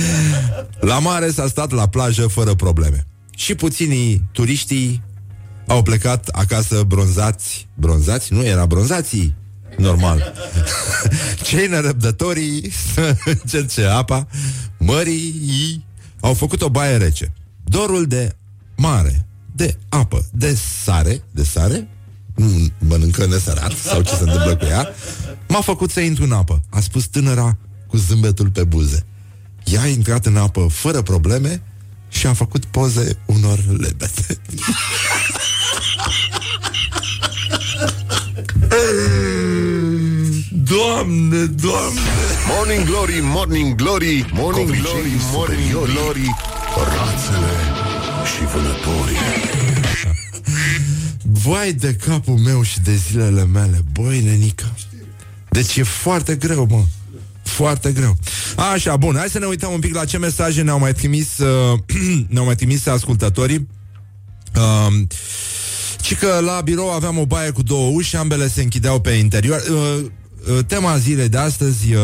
[laughs] la mare s-a stat la plajă fără probleme. Și puținii turiștii au plecat acasă bronzați. Bronzați? Nu, era bronzații. Normal. [laughs] Cei nerăbdătorii [laughs] să încerce apa mării au făcut o baie rece. Dorul de mare, de apă, de sare, de sare, nu mănâncă nesărat sau ce se întâmplă cu ea, m-a făcut să intru în apă, a spus tânăra cu zâmbetul pe buze. Ea a intrat în apă fără probleme și a făcut poze unor lebede. [laughs] Doamne, doamne. Morning Glory, Morning Glory Morning Glory, Morning Glory Rațele și vânătorii. Vai de capul meu și de zilele mele. Băi, nenica Deci e foarte greu, mă. Foarte greu. Așa, bun, hai să ne uităm un pic la ce mesaje ne-au mai trimis uh, [clears throat] ne-au mai trimis ascultătorii. Uh, și că la birou aveam o baie cu două uși, ambele se închideau pe interior. Uh, uh, tema zilei de astăzi, uh,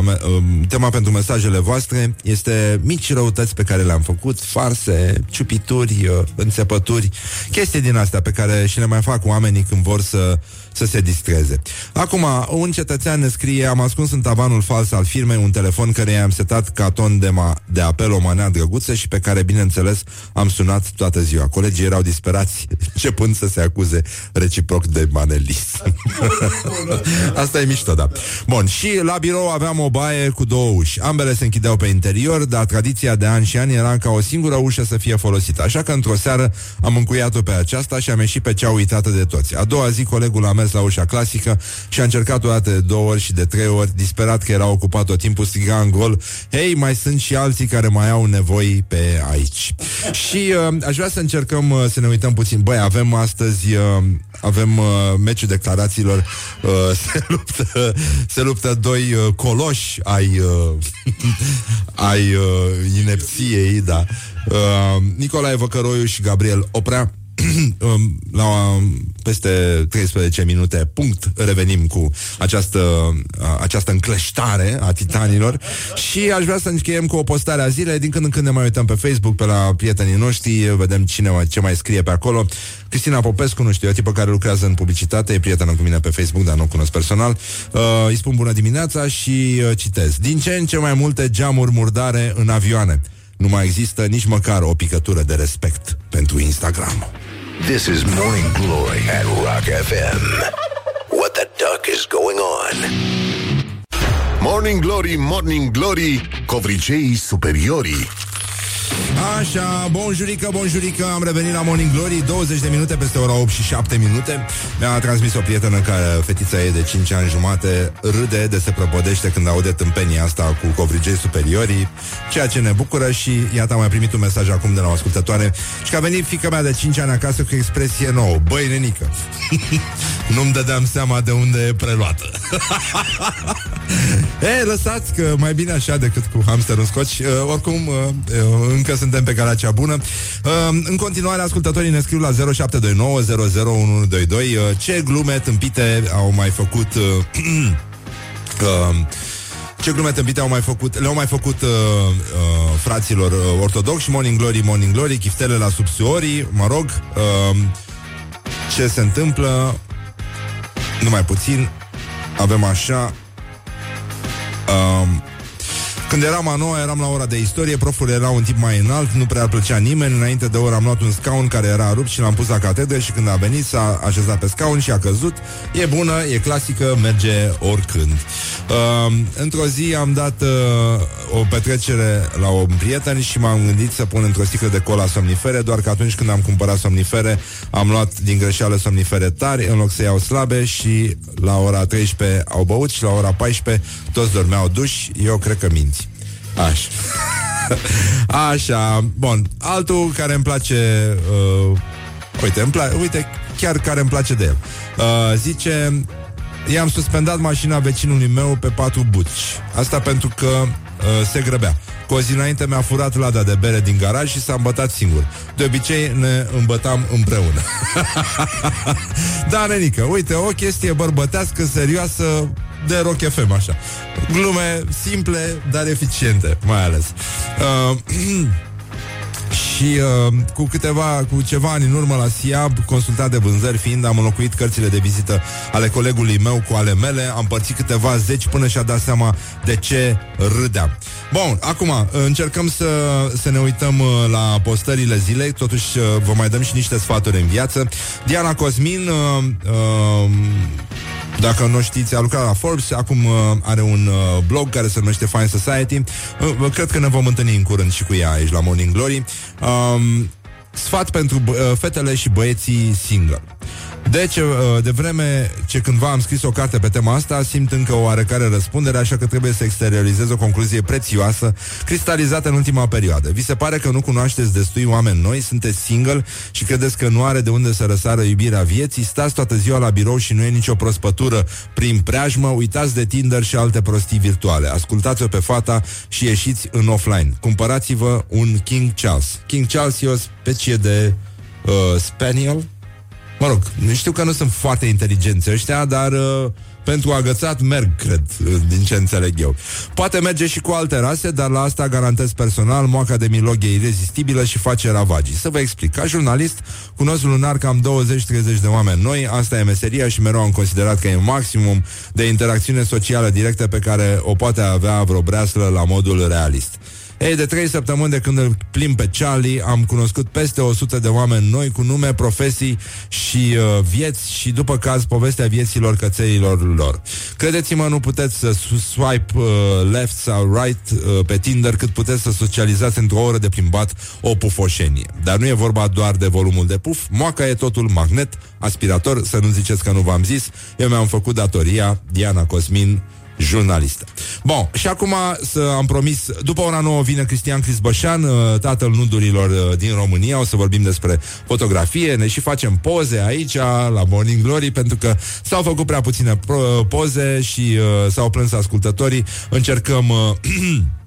uh, tema pentru mesajele voastre, este mici răutăți pe care le-am făcut, farse, ciupituri, uh, înțepături, chestii din astea pe care și le mai fac oamenii când vor să să se distreze. Acum, un cetățean ne scrie Am ascuns în tavanul fals al firmei un telefon care i-am setat ca ton de, ma- de apel o manea drăguță și pe care, bineînțeles, am sunat toată ziua. Colegii erau disperați, [laughs] începând să se acuze reciproc de manelism. [laughs] Asta e mișto, da. Bun, și la birou aveam o baie cu două uși. Ambele se închideau pe interior, dar tradiția de ani și ani era ca o singură ușă să fie folosită. Așa că într-o seară am încuiat-o pe aceasta și am ieșit pe cea uitată de toți. A doua zi colegul a mers la ușa clasică și a încercat o dată de două ori și de trei ori, disperat că era ocupat tot timpul, striga în gol, hei, mai sunt și alții care mai au nevoi pe aici. și uh, aș vrea să încercăm uh, să ne uităm puțin. Băi, avem astăzi, uh, avem uh, meciul declarațiilor, uh, [laughs] se, luptă, se luptă doi uh, coloși ai, uh, [laughs] ai uh, inepției, da. Uh, Nicolae Văcăroiu și Gabriel Oprea Um, [clears throat] la peste 13 minute, punct, revenim cu această, această încleștare a titanilor și aș vrea să încheiem cu o postare a zilei. Din când în când ne mai uităm pe Facebook, pe la prietenii noștri, vedem cine ce mai scrie pe acolo. Cristina Popescu, nu știu, e o tipă care lucrează în publicitate, e prietenă cu mine pe Facebook, dar nu o cunosc personal. Uh, îi spun bună dimineața și uh, citez. Din ce în ce mai multe geamuri murdare în avioane. Nu mai există nici măcar o picătură de respect pentru Instagram. This is Morning Glory at Rock FM. What the duck is going on? Morning Glory, Morning Glory, covriceii superiorii. Așa, bonjurică, bonjurică Am revenit la Morning Glory 20 de minute peste ora 8 și 7 minute. Mi-a transmis o prietenă care fetița ei de 5 ani jumate Râde de se prăpădește când aude tâmpenia asta Cu covrigei superiorii Ceea ce ne bucură și iată am mai primit un mesaj acum de la o ascultătoare Și că a venit fica mea de 5 ani acasă cu expresie nouă. Băi, nenică [laughs] Nu-mi dădeam seama de unde e preluată. [laughs] E, lăsați că mai bine așa decât cu hamster în scoci. Uh, Oricum, uh, uh, încă suntem pe calea cea bună. Uh, în continuare, ascultătorii ne scriu la 0729 001122 uh, ce glume tâmpite au mai făcut... Uh, uh, [clears throat] ce glume tâmpite au mai făcut, le-au mai făcut uh, uh, fraților uh, ortodoxi, Morning Glory, Morning Glory, chiftele la subsuorii, mă rog, uh, ce se întâmplă, numai puțin, avem așa, uh, când eram a noua, eram la ora de istorie, proful era un tip mai înalt, nu prea plăcea nimeni. Înainte de oră am luat un scaun care era rupt și l-am pus la catedră și când a venit s-a așezat pe scaun și a căzut. E bună, e clasică, merge oricând. Uh, într-o zi am dat uh, o petrecere la un prieten și m-am gândit să pun într-o sticlă de cola somnifere, doar că atunci când am cumpărat somnifere, am luat din greșeală somnifere tari în loc să iau slabe și la ora 13 au băut și la ora 14 toți dormeau duși. Eu cred că minți. Așa. [laughs] Așa, bun. Altul care îmi place... Uh, uite, îmi pla- uite, chiar care îmi place de el. Uh, zice... I-am suspendat mașina vecinului meu pe patru buci. Asta pentru că uh, se grăbea. Cu o zi înainte mi-a furat lada de bere din garaj și s-a îmbătat singur. De obicei ne îmbătam împreună. [laughs] da, nenică, uite, o chestie bărbătească, serioasă, de Rock FM, așa. Glume simple, dar eficiente, mai ales. Uh, [clears throat] Și uh, cu câteva, cu ceva ani în urmă la SIAB, consultat de vânzări fiind, am înlocuit cărțile de vizită ale colegului meu cu ale mele, am părțit câteva zeci până și-a dat seama de ce râdeam. Bun, acum încercăm să, să ne uităm uh, la postările zilei, totuși uh, vă mai dăm și niște sfaturi în viață. Diana Cosmin uh, uh, dacă nu știți, a lucrat la Forbes, acum uh, are un uh, blog care se numește Fine Society. Uh, cred că ne vom întâlni în curând și cu ea aici la Morning Glory. Um, sfat pentru uh, fetele și băieții single. Deci, de vreme ce cândva am scris o carte pe tema asta, simt încă o oarecare răspundere, așa că trebuie să exteriorizez o concluzie prețioasă, cristalizată în ultima perioadă. Vi se pare că nu cunoașteți destui oameni noi, sunteți single și credeți că nu are de unde să răsară iubirea vieții, stați toată ziua la birou și nu e nicio prospătură prin preajmă, uitați de Tinder și alte prostii virtuale. Ascultați-o pe fata și ieșiți în offline. Cumpărați-vă un King Charles. King Charles e o specie de uh, spaniel, Mă rog, știu că nu sunt foarte inteligenți ăștia, dar uh, pentru agățat merg, cred, uh, din ce înțeleg eu. Poate merge și cu alte rase, dar la asta garantez personal, moaca de milog e irezistibilă și face ravagii. Să vă explic. Ca jurnalist, cunosc lunar cam 20-30 de oameni noi, asta e meseria și mereu am considerat că e maximum de interacțiune socială directă pe care o poate avea vreo breaslă la modul realist. Ei, de trei săptămâni de când îl plim pe Charlie, am cunoscut peste 100 de oameni noi cu nume, profesii și uh, vieți și după caz povestea vieților cățeilor lor. Credeți-mă, nu puteți să swipe uh, left sau right uh, pe Tinder cât puteți să socializați într-o oră de plimbat o pufoșenie. Dar nu e vorba doar de volumul de puf, moaca e totul magnet, aspirator, să nu ziceți că nu v-am zis, eu mi-am făcut datoria, Diana Cosmin, jurnalistă. Bun, și acum să am promis, după ora nouă vine Cristian Crisbășan, uh, tatăl nudurilor uh, din România, o să vorbim despre fotografie, ne și facem poze aici la Morning Glory, pentru că s-au făcut prea puține poze și uh, s-au plâns ascultătorii. Încercăm uh, [clears throat]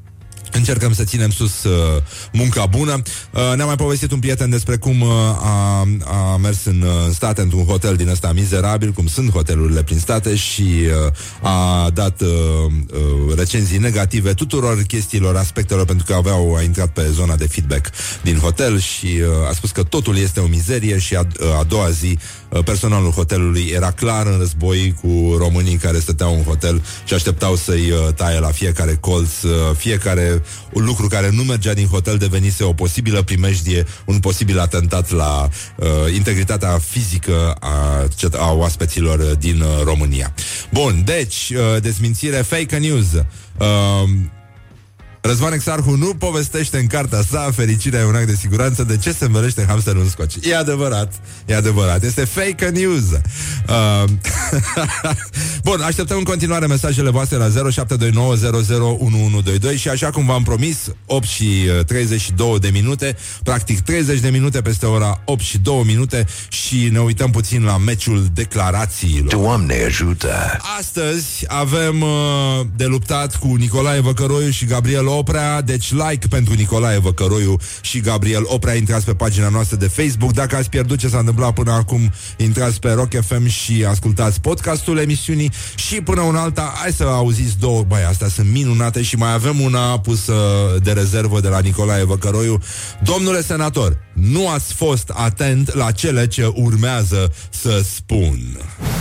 Încercăm să ținem sus uh, munca bună. Uh, ne-a mai povestit un prieten despre cum uh, a, a mers în, uh, în state într-un hotel din ăsta mizerabil, cum sunt hotelurile prin state și uh, a dat uh, uh, recenzii negative tuturor chestiilor, aspectelor, pentru că aveau, a intrat pe zona de feedback din hotel și uh, a spus că totul este o mizerie și a, a doua zi uh, personalul hotelului era clar în război cu românii care stăteau în hotel și așteptau să-i uh, taie la fiecare colț, uh, fiecare un lucru care nu mergea din hotel devenise o posibilă primejdie, un posibil atentat la uh, integritatea fizică a, a oaspeților din uh, România. Bun, deci, uh, dezmințire fake news. Uh, Răzvan Exarhu nu povestește în cartea sa Fericirea e un act de siguranță De ce se învălește hamsterul în scoci. E adevărat, e adevărat Este fake news. Uh, [laughs] Bun, așteptăm în continuare Mesajele voastre la 0729001122 Și așa cum v-am promis 8 și 32 uh, de minute Practic 30 de minute peste ora 8 și 2 minute Și ne uităm puțin la meciul declarațiilor. Doamne ajută! Astăzi avem uh, de luptat cu Nicolae Văcăroiu și Gabriel Oprea, deci like pentru Nicolae Văcăroiu și Gabriel Oprea. Intrați pe pagina noastră de Facebook. Dacă ați pierdut ce s-a întâmplat până acum, intrați pe Rock FM și ascultați podcastul emisiunii și până un alta, hai să auziți două, băi, astea sunt minunate și mai avem una pusă de rezervă de la Nicolae Văcăroiu. Domnule senator, nu ați fost atent la cele ce urmează să spun.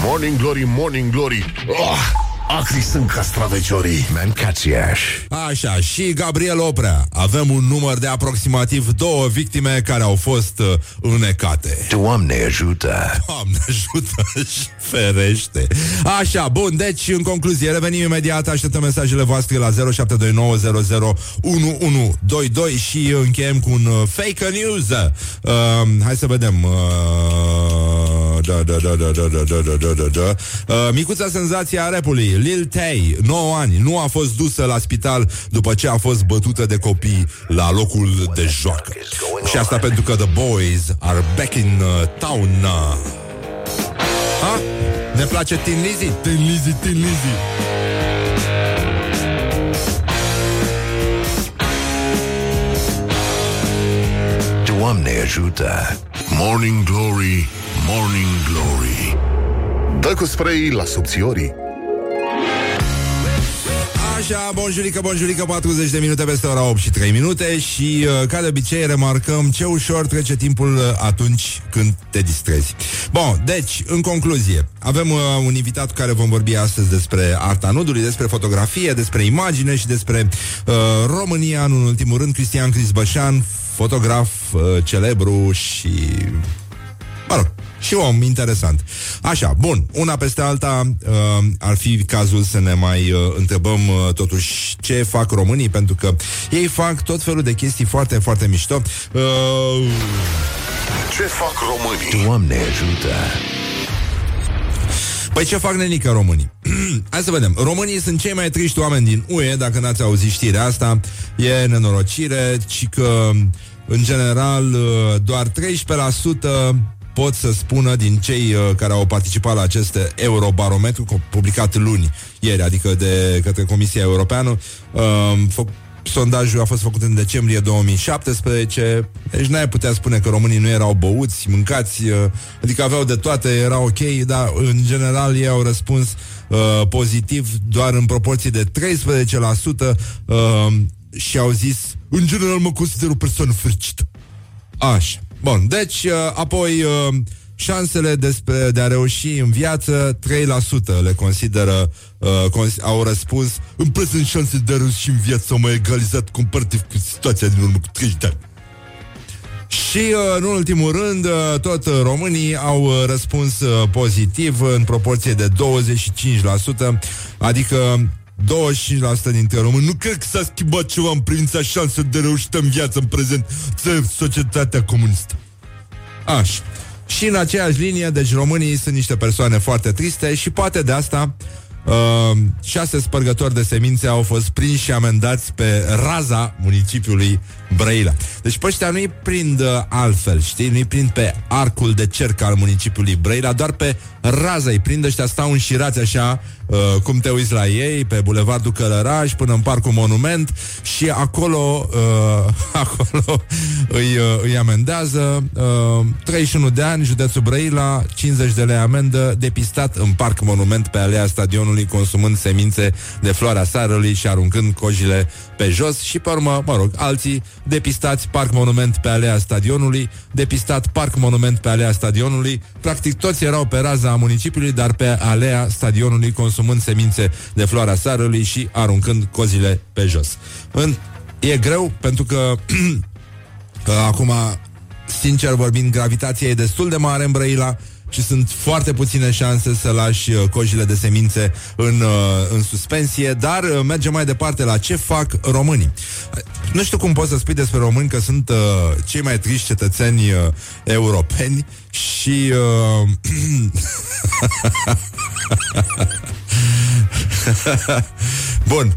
Morning Glory, Morning Glory. Oh! Acri sunt castraveciorii. Mancațiaș. Așa, și Gabriel Oprea. Avem un număr de aproximativ două victime care au fost uh, înecate. Doamne ajută! Doamne [laughs] ajută și ferește. Așa, bun, deci, în concluzie, revenim imediat, așteptăm mesajele voastre la 0729001122 și încheiem cu un uh, fake news. Uh, hai să vedem. Uh, da, da, da, da, da, da, da, da, da, da. Uh, micuța senzație a rapului, Lil Tay, 9 ani, nu a fost dusă la spital după ce a fost bătută de copii la locul de joacă. Și asta pentru că The Boys are back in uh, town. Uh. Ha? Ne place Tin Lizzy? Tin Lizzy, Tin Lizzy. Doamne ajută! Morning Glory, Morning Glory. Dă cu spray la subțiorii. Așa, bonjurică, bonjurică, 40 de minute peste ora 8 și 3 minute și, uh, ca de obicei, remarcăm ce ușor trece timpul uh, atunci când te distrezi. Bun, deci, în concluzie, avem uh, un invitat cu care vom vorbi astăzi despre arta nudului, despre fotografie, despre imagine și despre uh, România, în ultimul rând, Cristian Crisbășan, fotograf uh, celebru și... Mă rog, și om interesant. Așa, bun, una peste alta uh, ar fi cazul să ne mai uh, întrebăm uh, totuși ce fac românii, pentru că ei fac tot felul de chestii foarte, foarte mișto. Uh, Ce fac românii? Doamne ajută! Păi ce fac nenică românii? [clears throat] Hai să vedem. Românii sunt cei mai triști oameni din UE, dacă n-ați auzit știrea asta. E nenorocire, ci că, în general, uh, doar 13% pot să spună din cei uh, care au participat la acest Eurobarometru publicat luni, ieri, adică de către Comisia Europeană. Uh, sondajul a fost făcut în decembrie 2017, deci n-ai putea spune că românii nu erau băuți, mâncați, uh, adică aveau de toate, era ok, dar în general ei au răspuns uh, pozitiv doar în proporție de 13% uh, și au zis, în general mă consider o persoană fericită. Așa. Bun, deci, uh, apoi, uh, șansele despre, de a reuși în viață 3% le consideră uh, cons- au răspuns în prezent șanse de a reuși în viață au mai egalizat comparativ cu situația din urmă cu 30 de ani. Și, uh, în ultimul rând, uh, tot uh, românii au uh, răspuns uh, pozitiv în proporție de 25%, adică 25% dintre români nu cred că s-a schimbat ceva în privința șansă de reușită în viață în prezent de societatea comunistă. Așa. Și în aceeași linie, deci românii sunt niște persoane foarte triste și poate de asta uh, șase spărgători de semințe au fost prinși și amendați pe raza municipiului Brăila. Deci pe ăștia nu-i prind uh, altfel, știi? Nu-i prind pe arcul de cerc al municipiului Brăila, doar pe rază îi prind, ăștia stau înșirați așa, uh, cum te uiți la ei, pe Bulevardul Călăraș, până în Parcul Monument și acolo, uh, [laughs] acolo îi, uh, îi amendează uh, 31 de ani, județul Brăila, 50 de lei amendă, depistat în Parc Monument pe alea stadionului, consumând semințe de floarea sarului și aruncând cojile pe jos și pe urmă, mă rog, alții depistați Parc Monument pe alea stadionului, depistat Parc Monument pe alea stadionului, practic toți erau pe raza municipiului, dar pe alea stadionului consumând semințe de floarea sarului și aruncând cozile pe jos. În, e greu pentru că că [clears throat] acum, sincer vorbind, gravitația e destul de mare în Brăila și sunt foarte puține șanse să lași uh, cojile de semințe în, uh, în suspensie, dar uh, mergem mai departe la ce fac românii. Nu știu cum poți să spui despre români că sunt uh, cei mai triști cetățeni uh, europeni și uh, [clears throat] [laughs] [laughs] Bun. [laughs]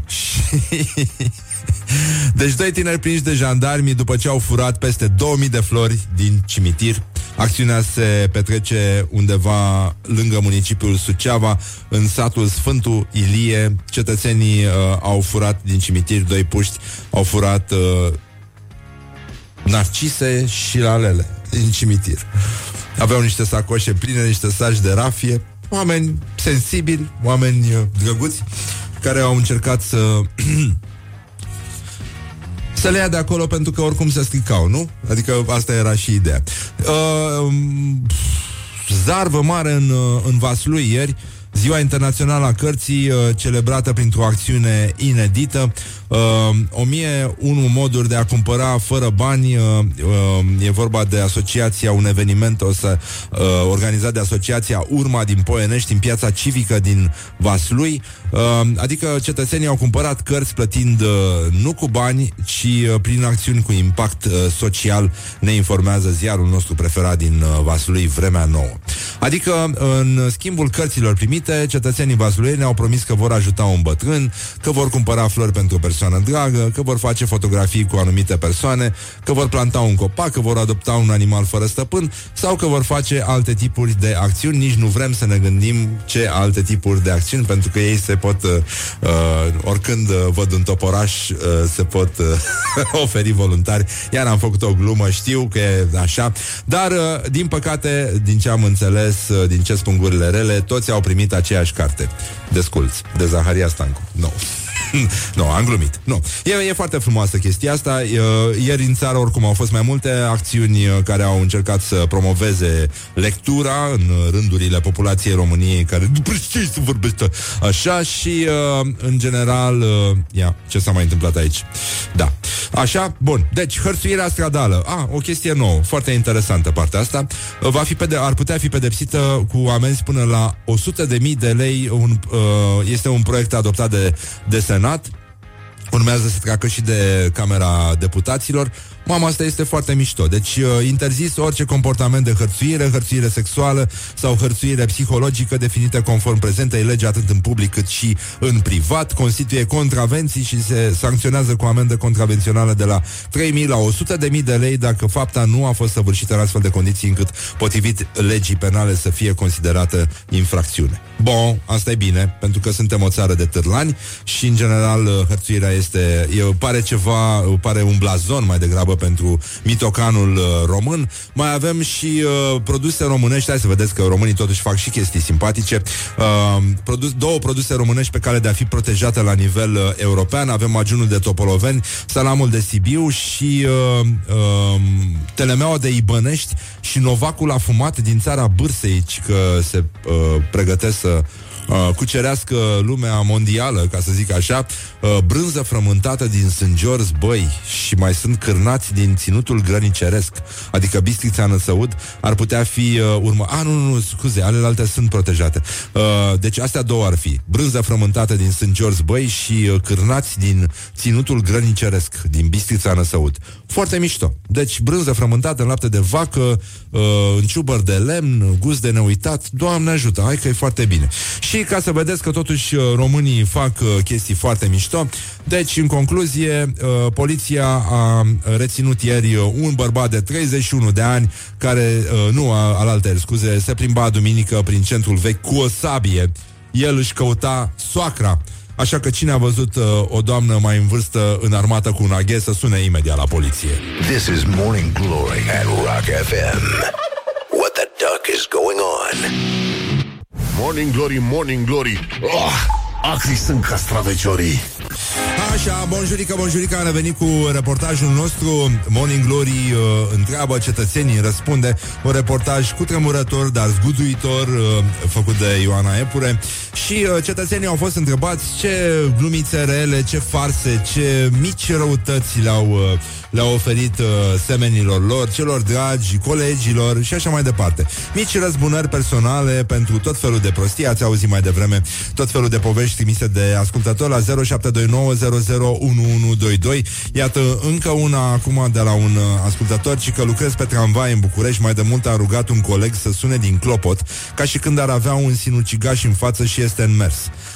Deci doi tineri prinși de jandarmi după ce au furat peste 2000 de flori din cimitir. Acțiunea se petrece undeva lângă municipiul Suceava, în satul Sfântul Ilie. Cetățenii uh, au furat din cimitir doi puști, au furat uh, narcise și lalele din cimitir. Aveau niște sacoșe pline, niște saci de rafie, oameni sensibili, oameni uh, drăguți, care au încercat să [clears throat] să le ia de acolo pentru că oricum se stricau, nu? Adică asta era și ideea. Uh, zarvă mare în, uh, în Vaslui ieri, Ziua Internațională a Cărții, uh, celebrată printr-o acțiune inedită, uh, 1001 moduri de a cumpăra fără bani, uh, uh, e vorba de asociația, un eveniment o să, uh, organizat de asociația Urma din Poenești, în piața civică din Vaslui, uh, adică cetățenii au cumpărat cărți plătind uh, nu cu bani, ci uh, prin acțiuni cu impact uh, social, ne informează ziarul nostru preferat din uh, Vaslui, Vremea Nouă. Adică, în schimbul cărților primite, cetățenii vasluieni au promis că vor ajuta un bătrân, că vor cumpăra flori pentru o persoană dragă, că vor face fotografii cu anumite persoane, că vor planta un copac, că vor adopta un animal fără stăpân sau că vor face alte tipuri de acțiuni. Nici nu vrem să ne gândim ce alte tipuri de acțiuni, pentru că ei se pot, uh, uh, oricând uh, văd un toporaș, uh, se pot uh, [laughs] oferi voluntari. Iar am făcut o glumă, știu că e așa, dar, uh, din păcate, din ce am înțeles, uh, din ce spun gurile rele, toți au primit aceeași carte. Desculți, de Zaharia Stancu. Nu. [laughs] No. nu, am glumit. Nu. E, e foarte frumoasă chestia asta. E, ieri în țară, oricum, au fost mai multe acțiuni uh, care au încercat să promoveze lectura în rândurile populației României, care după ce să vorbește așa și, uh, în general, uh, ia, ce s-a mai întâmplat aici? Da. Așa, bun. Deci, hărțuirea stradală. Ah, o chestie nouă, foarte interesantă partea asta. Uh, Va fi pede- ar putea fi pedepsită cu amenzi până la 100.000 de lei. Un, uh, este un proiect adoptat de, de Senat. Urmează să treacă și de Camera Deputaților. Mama, asta este foarte mișto. Deci, uh, interzis orice comportament de hărțuire, hărțuire sexuală sau hărțuire psihologică definită conform prezentei legi atât în public cât și în privat, constituie contravenții și se sancționează cu amendă contravențională de la 3.000 la 100.000 de lei dacă fapta nu a fost săvârșită în astfel de condiții încât, potrivit legii penale, să fie considerată infracțiune. Bun, asta e bine, pentru că suntem o țară de târlani și, în general, uh, hărțuirea este, e, pare ceva, uh, pare un blazon mai degrabă pentru mitocanul uh, român. Mai avem și uh, produse românești, hai să vedeți că românii totuși fac și chestii simpatice. Uh, produs, două produse românești pe care de a fi protejate la nivel uh, european. Avem ajunul de Topoloveni, salamul de Sibiu și uh, uh, telemeaua de Ibănești și novacul afumat din țara Bârsei, că se uh, pregătesc să uh, cucerească lumea mondială, ca să zic așa, uh, brânză frământată din sângior zbăi și mai sunt cârnați din ținutul grăniceresc, adică bistrița năsăud, ar putea fi uh, urmă... A, nu, nu, nu, scuze, alelalte sunt protejate. Uh, deci astea două ar fi. Brânză frământată din sângior zbăi și uh, cârnați din ținutul grăniceresc, din bistrița năsăud. Foarte mișto. Deci brânză frământată în lapte de vacă, uh, în ciubăr de lemn, gust de neuitat. Doamne ajută, hai că e foarte bine. Și ca să vedeți că totuși uh, românii fac uh, chestii foarte mișto, deci în concluzie, uh, poliția a reținut ieri uh, un bărbat de 31 de ani care, uh, nu al alter, scuze, se plimba duminică prin centrul vechi cu o sabie. El își căuta soacra. Așa că cine a văzut uh, o doamnă mai în vârstă în armată cu un aghe să sune imediat la poliție. This is Morning Glory at Rock FM. What the duck is going on? Morning Glory, Morning Glory. Oh, Acri sunt castraveciorii Așa, bonjurică, bonjurică, am revenit cu reportajul nostru. Morning Glory uh, întreabă, cetățenii răspunde. Un reportaj cu tremurător, dar zguduitor uh, Făcut de Ioana Epure. Și uh, cetățenii au fost întrebați Ce glumițe rele, ce farse Ce mici răutăți le-au uh, le-au oferit uh, semenilor lor, celor dragi, colegilor și așa mai departe. Mici răzbunări personale pentru tot felul de prostii, ați auzit mai devreme tot felul de povești trimise de ascultători la 0729001122. Iată încă una acum de la un uh, ascultător, ci că lucrez pe tramvai în București, mai de mult a rugat un coleg să sune din clopot, ca și când ar avea un sinucigaș în față și este în mers.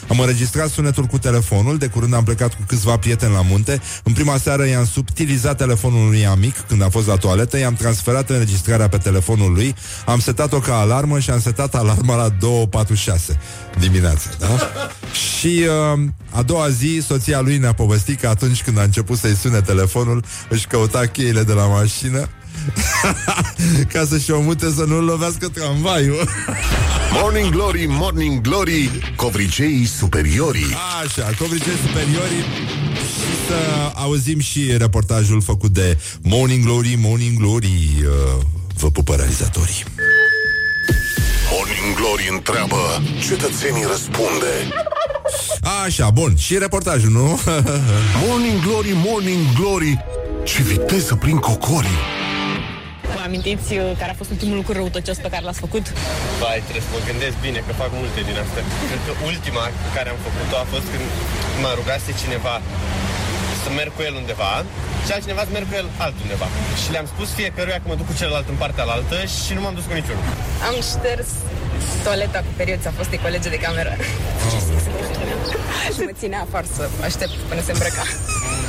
Am înregistrat sunetul cu telefonul, de curând am plecat cu câțiva prieteni la munte. În prima seară i-am subtilizat telefonul lui amic când a fost la toaletă, i-am transferat înregistrarea pe telefonul lui, am setat-o ca alarmă și am setat alarma la 2.46 dimineața, da? [laughs] și uh, a doua zi, soția lui ne-a povestit că atunci când a început să-i sune telefonul, își căuta cheile de la mașină [laughs] ca să-și o mute să nu-l lovească tramvaiul. [laughs] Morning Glory, Morning Glory, covriceii superiorii. Așa, covricei superiorii și să auzim și reportajul făcut de Morning Glory, Morning Glory. Uh, vă pupă realizatorii. Morning Glory întreabă, cetățenii răspunde. Așa, bun. Și reportajul, nu? [laughs] Morning Glory, Morning Glory Ce viteză prin cocorii Vă amintiți uh, care a fost ultimul lucru răutăcios pe care l-ați făcut? Vai, trebuie să mă gândesc bine, că fac multe din astea. Cred că ultima care am făcut-o a fost când mă rugase cineva să merg cu el undeva și altcineva să merg cu el altundeva. Și le-am spus fiecăruia că mă duc cu celălalt în partea alaltă și nu m-am dus cu niciunul. Am șters toaleta cu perioța fostei colege de cameră. și mă ținea afară să aștept până se îmbrăca.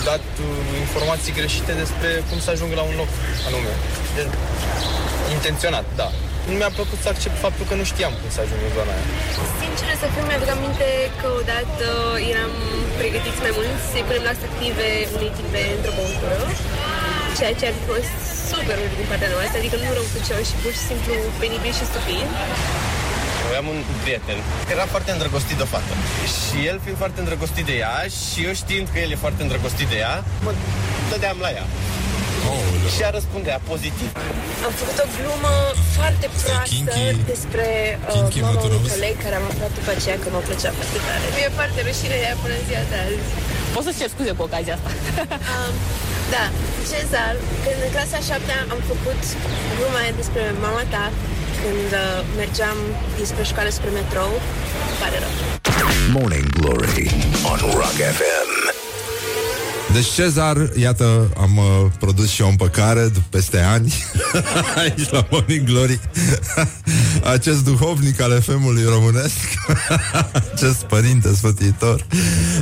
Dat uh, informații greșite despre cum să ajung la un loc anume. De, intenționat, da. Nu mi-a plăcut să accept faptul că nu știam cum să ajung în zona aia. Sincer să fiu, mi-aduc aminte că odată eram pregătiți mai mulți să-i punem la active unei tipe într-o băutură, ceea ce ar fi fost super urât din partea noastră, adică nu rău și pur și simplu penibil și stupid. Aveam un prieten care era foarte îndrăgostit de o fată. Și el fiind foarte îndrăgostit de ea și eu știind că el e foarte îndrăgostit de ea, mă dădeam la ea. Oh, și a răspundea pozitiv. Am făcut o glumă foarte proastă despre uh, mama unui coleg care am aflat după aceea că mă plăcea foarte tare. Mi-e foarte rușine ea până ziua de azi. Poți să-ți cer scuze cu ocazia asta. [laughs] um, da, Cezar, când în clasa 7 am făcut gluma aia despre mama ta, când uh, mergeam dinspre școală spre metrou, pare rău. Morning Glory on Rock FM. Deci Cezar, iată, am uh, produs și o împăcare peste ani [laughs] aici la Morning Glory [laughs] acest duhovnic al FM-ului românesc [laughs] acest părinte sfătuitor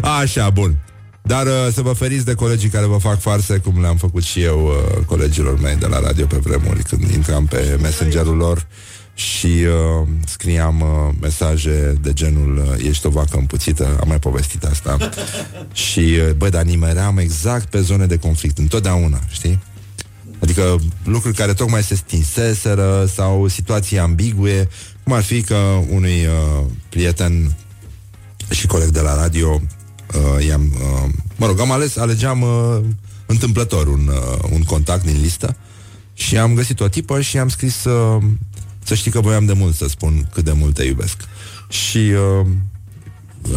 așa, bun dar uh, să vă feriți de colegii care vă fac farse Cum le-am făcut și eu uh, colegilor mei de la radio pe vremuri Când intram pe messengerul lor și uh, scriam uh, mesaje de genul uh, ești o vacă împuțită, am mai povestit asta [laughs] și uh, bă, dar nimeream exact pe zone de conflict, întotdeauna, știi? Adică lucruri care tocmai se stinseseră sau situații ambigue, cum ar fi că unui uh, prieten și coleg de la radio uh, i-am, uh, mă rog, am ales, alegeam uh, întâmplător un, uh, un contact din listă și am găsit o tipă și am scris uh, să știi că voiam de mult să spun cât de mult te iubesc. Și uh,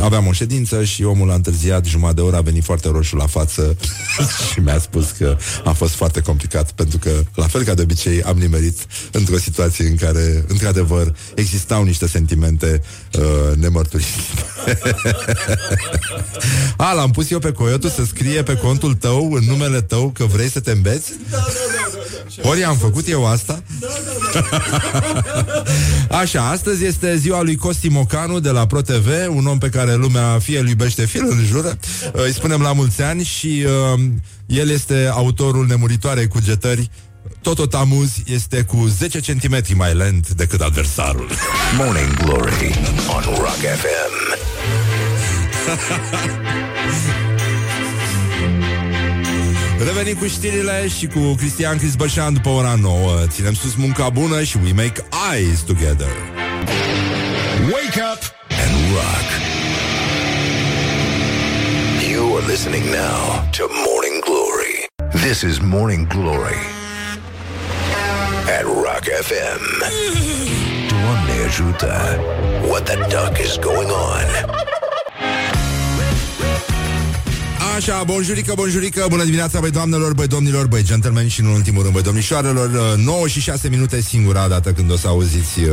aveam o ședință și omul a întârziat jumătate de oră, a venit foarte roșu la față [laughs] și mi-a spus că a fost foarte complicat pentru că, la fel ca de obicei, am nimerit într-o situație în care, într-adevăr, existau niște sentimente uh, nemărturisite. [laughs] a, l-am pus eu pe Coyotu să scrie pe contul tău, în numele tău, că vrei să te îmbeți? Ori am făcut eu asta? [laughs] Așa, astăzi este ziua lui Costi Mocanu de la ProTV, un om pe care lumea fie îl iubește, fie îl înjură. Îi spunem la mulți ani și uh, el este autorul nemuritoarei cugetări Toto Tamuz este cu 10 cm mai lent decât adversarul. Morning Glory on Rock FM. [laughs] Revenim cu știrile și cu Cristian Crisbășan după ora 9. Ținem sus munca bună și we make eyes together. Wake up and rock. You are listening now to Morning Glory. This is Morning Glory at Rock FM. Doamne ajută! What the duck is going on? Așa, bonjurică, bonjurică, bună dimineața, băi doamnelor, băi domnilor, băi gentlemen și în ultimul rând, băi domnișoarelor. 9 și 6 minute singura dată când o să auziți uh,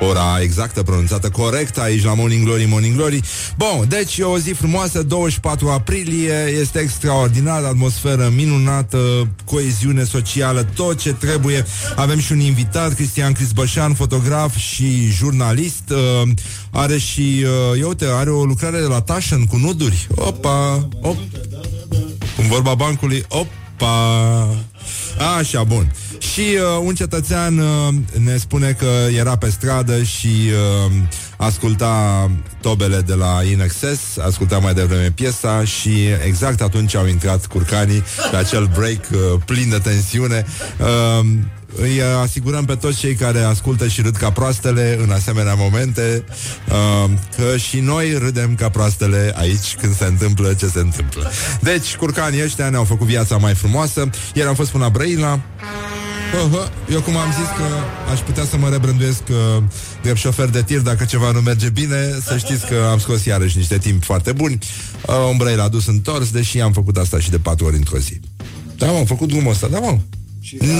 ora exactă, pronunțată corect aici la Morning Glory, Morning Glory. Bun, deci o zi frumoasă, 24 aprilie, este extraordinar, atmosferă minunată, coeziune socială, tot ce trebuie. Avem și un invitat, Cristian Crisbășan, fotograf și jurnalist. Uh, Are și, uh, eu uite, are o lucrare de la Taschen cu nuduri Opa, op, cum vorba bancului, opa! Așa, bun. Și uh, un cetățean uh, ne spune că era pe stradă și uh, asculta tobele de la Inexes, asculta mai devreme piesa și exact atunci au intrat curcanii pe acel break uh, plin de tensiune. Uh, îi asigurăm pe toți cei care ascultă și râd ca proastele în asemenea momente uh, că și noi râdem ca proastele aici când se întâmplă ce se întâmplă. Deci, curcanii ăștia ne-au făcut viața mai frumoasă. Ieri am fost până la Brăila. Uh-huh. Eu cum am zis că aș putea să mă rebrânduiesc uh, de șofer de tir dacă ceva nu merge bine, să știți că am scos iarăși niște timp foarte buni. Uh, Umbrei l-a dus întors, deși am făcut asta și de patru ori într-o zi. Da, mă, am făcut drumul ăsta, da, mă.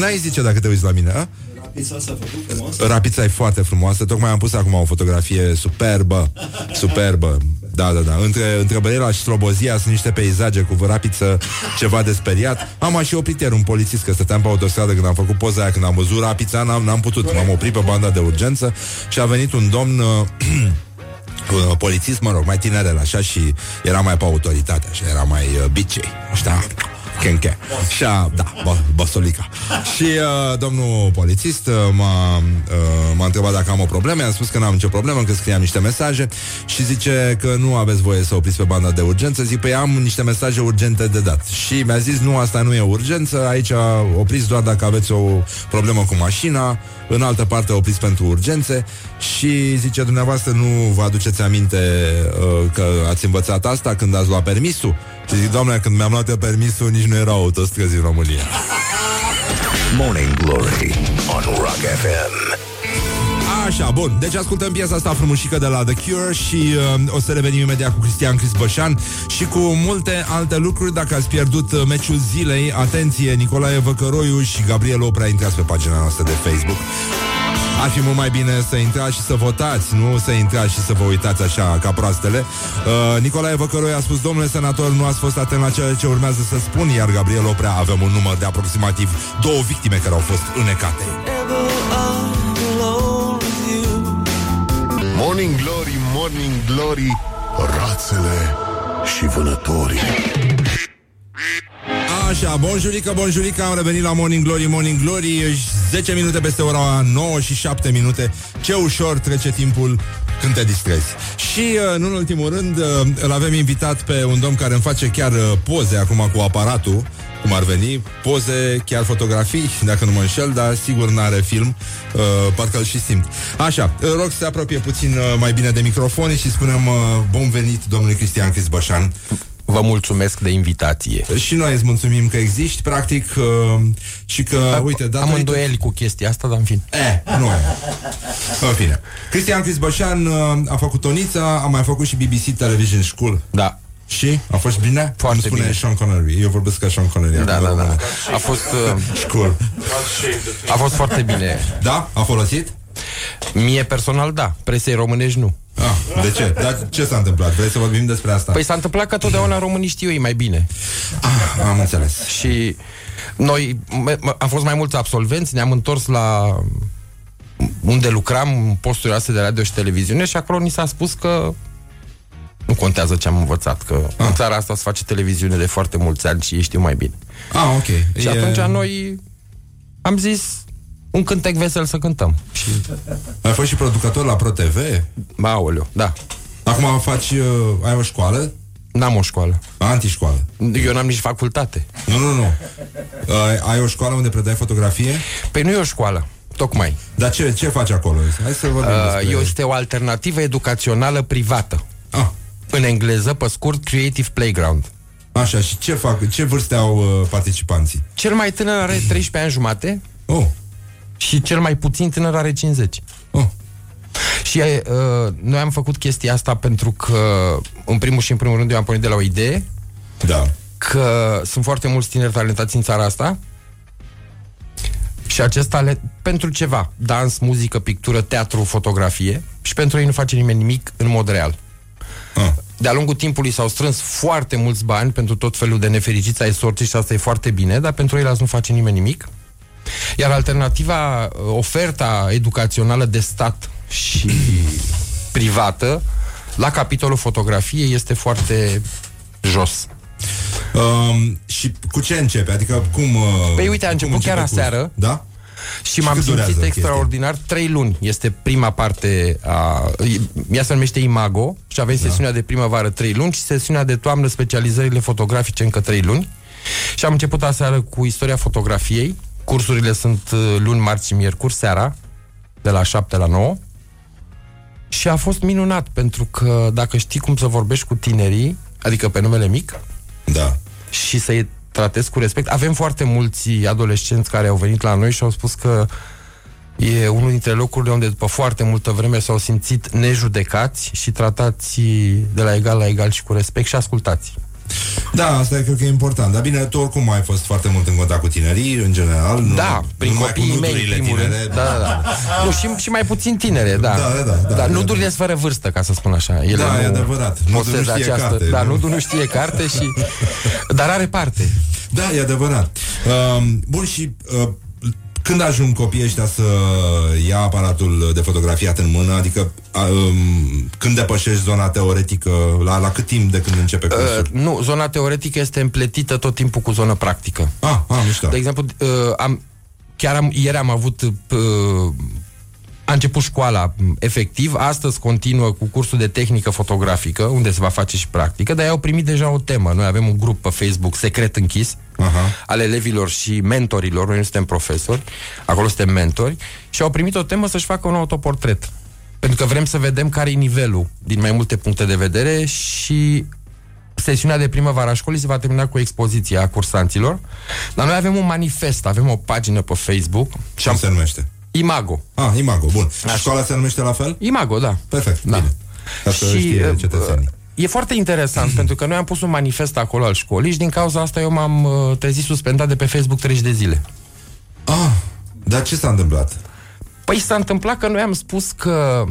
N-ai zice dacă te uiți la mine, a? Rapița s-a făcut frumos. Rapița e foarte frumoasă Tocmai am pus acum o fotografie superbă [laughs] Superbă Da, da, da Între, între Brăila și Slobozia sunt niște peisaje cu rapiță Ceva de speriat Am și oprit ieri un polițist Că stăteam pe autostradă când am făcut poza aia Când am văzut rapița N-am, n-am putut M-am oprit pe banda de urgență Și a venit un domn uh, [clears throat] uh, polițist, mă rog, mai tinerel așa și era mai pe autoritate, așa, era mai uh, bicei, știa? Kenke. Și a, da, bă, băsolica. Și uh, domnul polițist uh, m-a, uh, m-a întrebat dacă am o problemă, am spus că n-am nicio problemă, că scriam niște mesaje și zice că nu aveți voie să opriți pe banda de urgență. Zic, păi am niște mesaje urgente de dat. Și mi-a zis, nu, asta nu e urgență, aici opriți doar dacă aveți o problemă cu mașina, în altă parte opriți pentru urgențe și zice, dumneavoastră nu vă aduceți aminte uh, că ați învățat asta când ați luat permisul? Și zic, doamne, când mi-am luat eu permisul, nici nu erau autostrăzi în România. Morning Glory on Rock FM. Așa, bun. Deci ascultăm piesa asta frumușică de la The Cure și uh, o să revenim imediat cu Cristian Crisbășan și cu multe alte lucruri. Dacă ați pierdut uh, meciul zilei, atenție, Nicolae Văcăroiu și Gabriel Oprea intrați pe pagina noastră de Facebook. Ar fi mult mai bine să intrați și să votați, nu să intrați și să vă uitați așa ca proastele. Uh, Nicolae Văcăroi a spus, domnule senator, nu ați fost atent la ceea ce urmează să spun, iar Gabriel Oprea avem un număr de aproximativ două victime care au fost înecate. Morning Glory, Morning Glory Rațele și vânătorii Așa, bonjurică, bonjurică, am revenit la Morning Glory, Morning Glory 10 minute peste ora 9 și 7 minute Ce ușor trece timpul când te distrezi Și, uh, nu în ultimul rând, uh, îl avem invitat pe un domn care îmi face chiar uh, poze acum cu aparatul cum ar veni, poze, chiar fotografii, dacă nu mă înșel, dar sigur n-are film, uh, parcă îl și simt. Așa, rog să se apropie puțin uh, mai bine de microfon și spunem uh, bun venit domnului Cristian Crisbășan. Vă mulțumesc de invitație. Și noi îți mulțumim că existi, practic, uh, și că, uite, datorită... Am îndoieli cu chestia asta, dar în fin. Eh, nu e. În fine. Cristian Crisbășan uh, a făcut Tonița, a mai făcut și BBC Television School. Da. Și? A fost bine? Foarte spune bine. Sean Connery. Eu vorbesc ca Sean Connery. Da, da, da. A fost... Uh, cool. A fost foarte bine. Da? A folosit? Mie personal, da. Presei românești, nu. Ah, de ce? Dar ce s-a întâmplat? Vrei să vorbim despre asta? Păi s-a întâmplat că totdeauna românii știu ei mai bine. Ah, am înțeles. Și noi am fost mai mulți absolvenți, ne-am întors la unde lucram, posturi astea de radio și televiziune și acolo ni s-a spus că nu contează ce am învățat, că ah. în țara asta se face televiziune de foarte mulți ani și ei știu mai bine. Ah, ok. Și e... atunci noi am zis un cântec vesel să cântăm. Și... Ai fost și producător la ProTV? Aoleu, da. Acum faci, uh, ai o școală? N-am o școală. Antișcoală. Eu n-am nici facultate. Nu, nu, nu. Ai, ai o școală unde predai fotografie? Păi nu e o școală. Tocmai. Dar ce, ce faci acolo? Hai să vorbim uh, despre... Este o alternativă educațională privată. Ah. În engleză, pe scurt, Creative Playground. Așa, și ce fac? Ce vârste au uh, participanții? Cel mai tânăr are 13 ani jumate. Oh. Și cel mai puțin tânăr are 50. Oh. Și uh, noi am făcut chestia asta pentru că, în primul și în primul rând, eu am pornit de la o idee. Da. Că sunt foarte mulți tineri talentați în țara asta. Și acest talent, pentru ceva, dans, muzică, pictură, teatru, fotografie, și pentru ei nu face nimeni nimic în mod real. Ah. De-a lungul timpului s-au strâns foarte mulți bani pentru tot felul de nefericiți ai sorții și asta e foarte bine, dar pentru ei nu face nimeni nimic. Iar alternativa, oferta educațională de stat și privată, la capitolul fotografie, este foarte jos. Um, și cu ce începe? Adică cum... Uh, păi uite, a început chiar aseară. Da? Și, și m-am simțit extraordinar. Chestia? Trei luni este prima parte a... Ea se numește Imago și avem da. sesiunea de primăvară trei luni și sesiunea de toamnă specializările fotografice încă trei luni. Și am început aseară cu istoria fotografiei. Cursurile sunt uh, luni, marți și miercuri, seara, de la 7 la 9. Și a fost minunat, pentru că dacă știi cum să vorbești cu tinerii, adică pe numele mic, da. și să-i tratez cu respect. Avem foarte mulți adolescenți care au venit la noi și au spus că e unul dintre locurile unde după foarte multă vreme s-au simțit nejudecați și tratați de la egal la egal și cu respect și ascultați. Da, asta e, cred că e important. Dar bine, tu oricum ai fost foarte mult în contact cu tinerii, în general. Nu, da, prin copiii mei, primul tinere, rând. Da, da, da. [laughs] nu, și, și mai puțin tinere, da. Da, da, da. Dar da, nudurile da. fără vârstă, ca să spun așa. Ele da, nu e adevărat. Nu, nu știe această, carte. Da, nu, nu știe carte și... [laughs] Dar are parte. Da, e adevărat. Uh, bun, și uh, când ajung copiii ăștia să ia aparatul de fotografiat în mână? Adică um, când depășești zona teoretică? La, la cât timp de când începe cursul? Uh, nu, zona teoretică este împletită tot timpul cu zona practică. Ah, ah mișto. De exemplu, uh, am, chiar am, ieri am avut uh, a început școala efectiv, astăzi continuă cu cursul de tehnică fotografică, unde se va face și practică, dar ei au primit deja o temă. Noi avem un grup pe Facebook secret închis uh-huh. al elevilor și mentorilor, noi nu suntem profesori, acolo suntem mentori, și au primit o temă să-și facă un autoportret. Pentru că vrem să vedem care e nivelul din mai multe puncte de vedere și sesiunea de primăvară a școlii se va termina cu expoziția a cursanților. Dar noi avem un manifest, avem o pagină pe Facebook. Cum și am... se numește? Imago. Ah, Imago, bun. Așa. Școala se numește la fel? Imago, da. Perfect, da. bine. Ca să și, știe uh, cetățenii. E foarte interesant [clears throat] pentru că noi am pus un manifest acolo al școlii și din cauza asta eu m-am uh, trezit suspendat de pe Facebook 30 de zile. Ah, dar ce s-a întâmplat? Păi s-a întâmplat că noi am spus că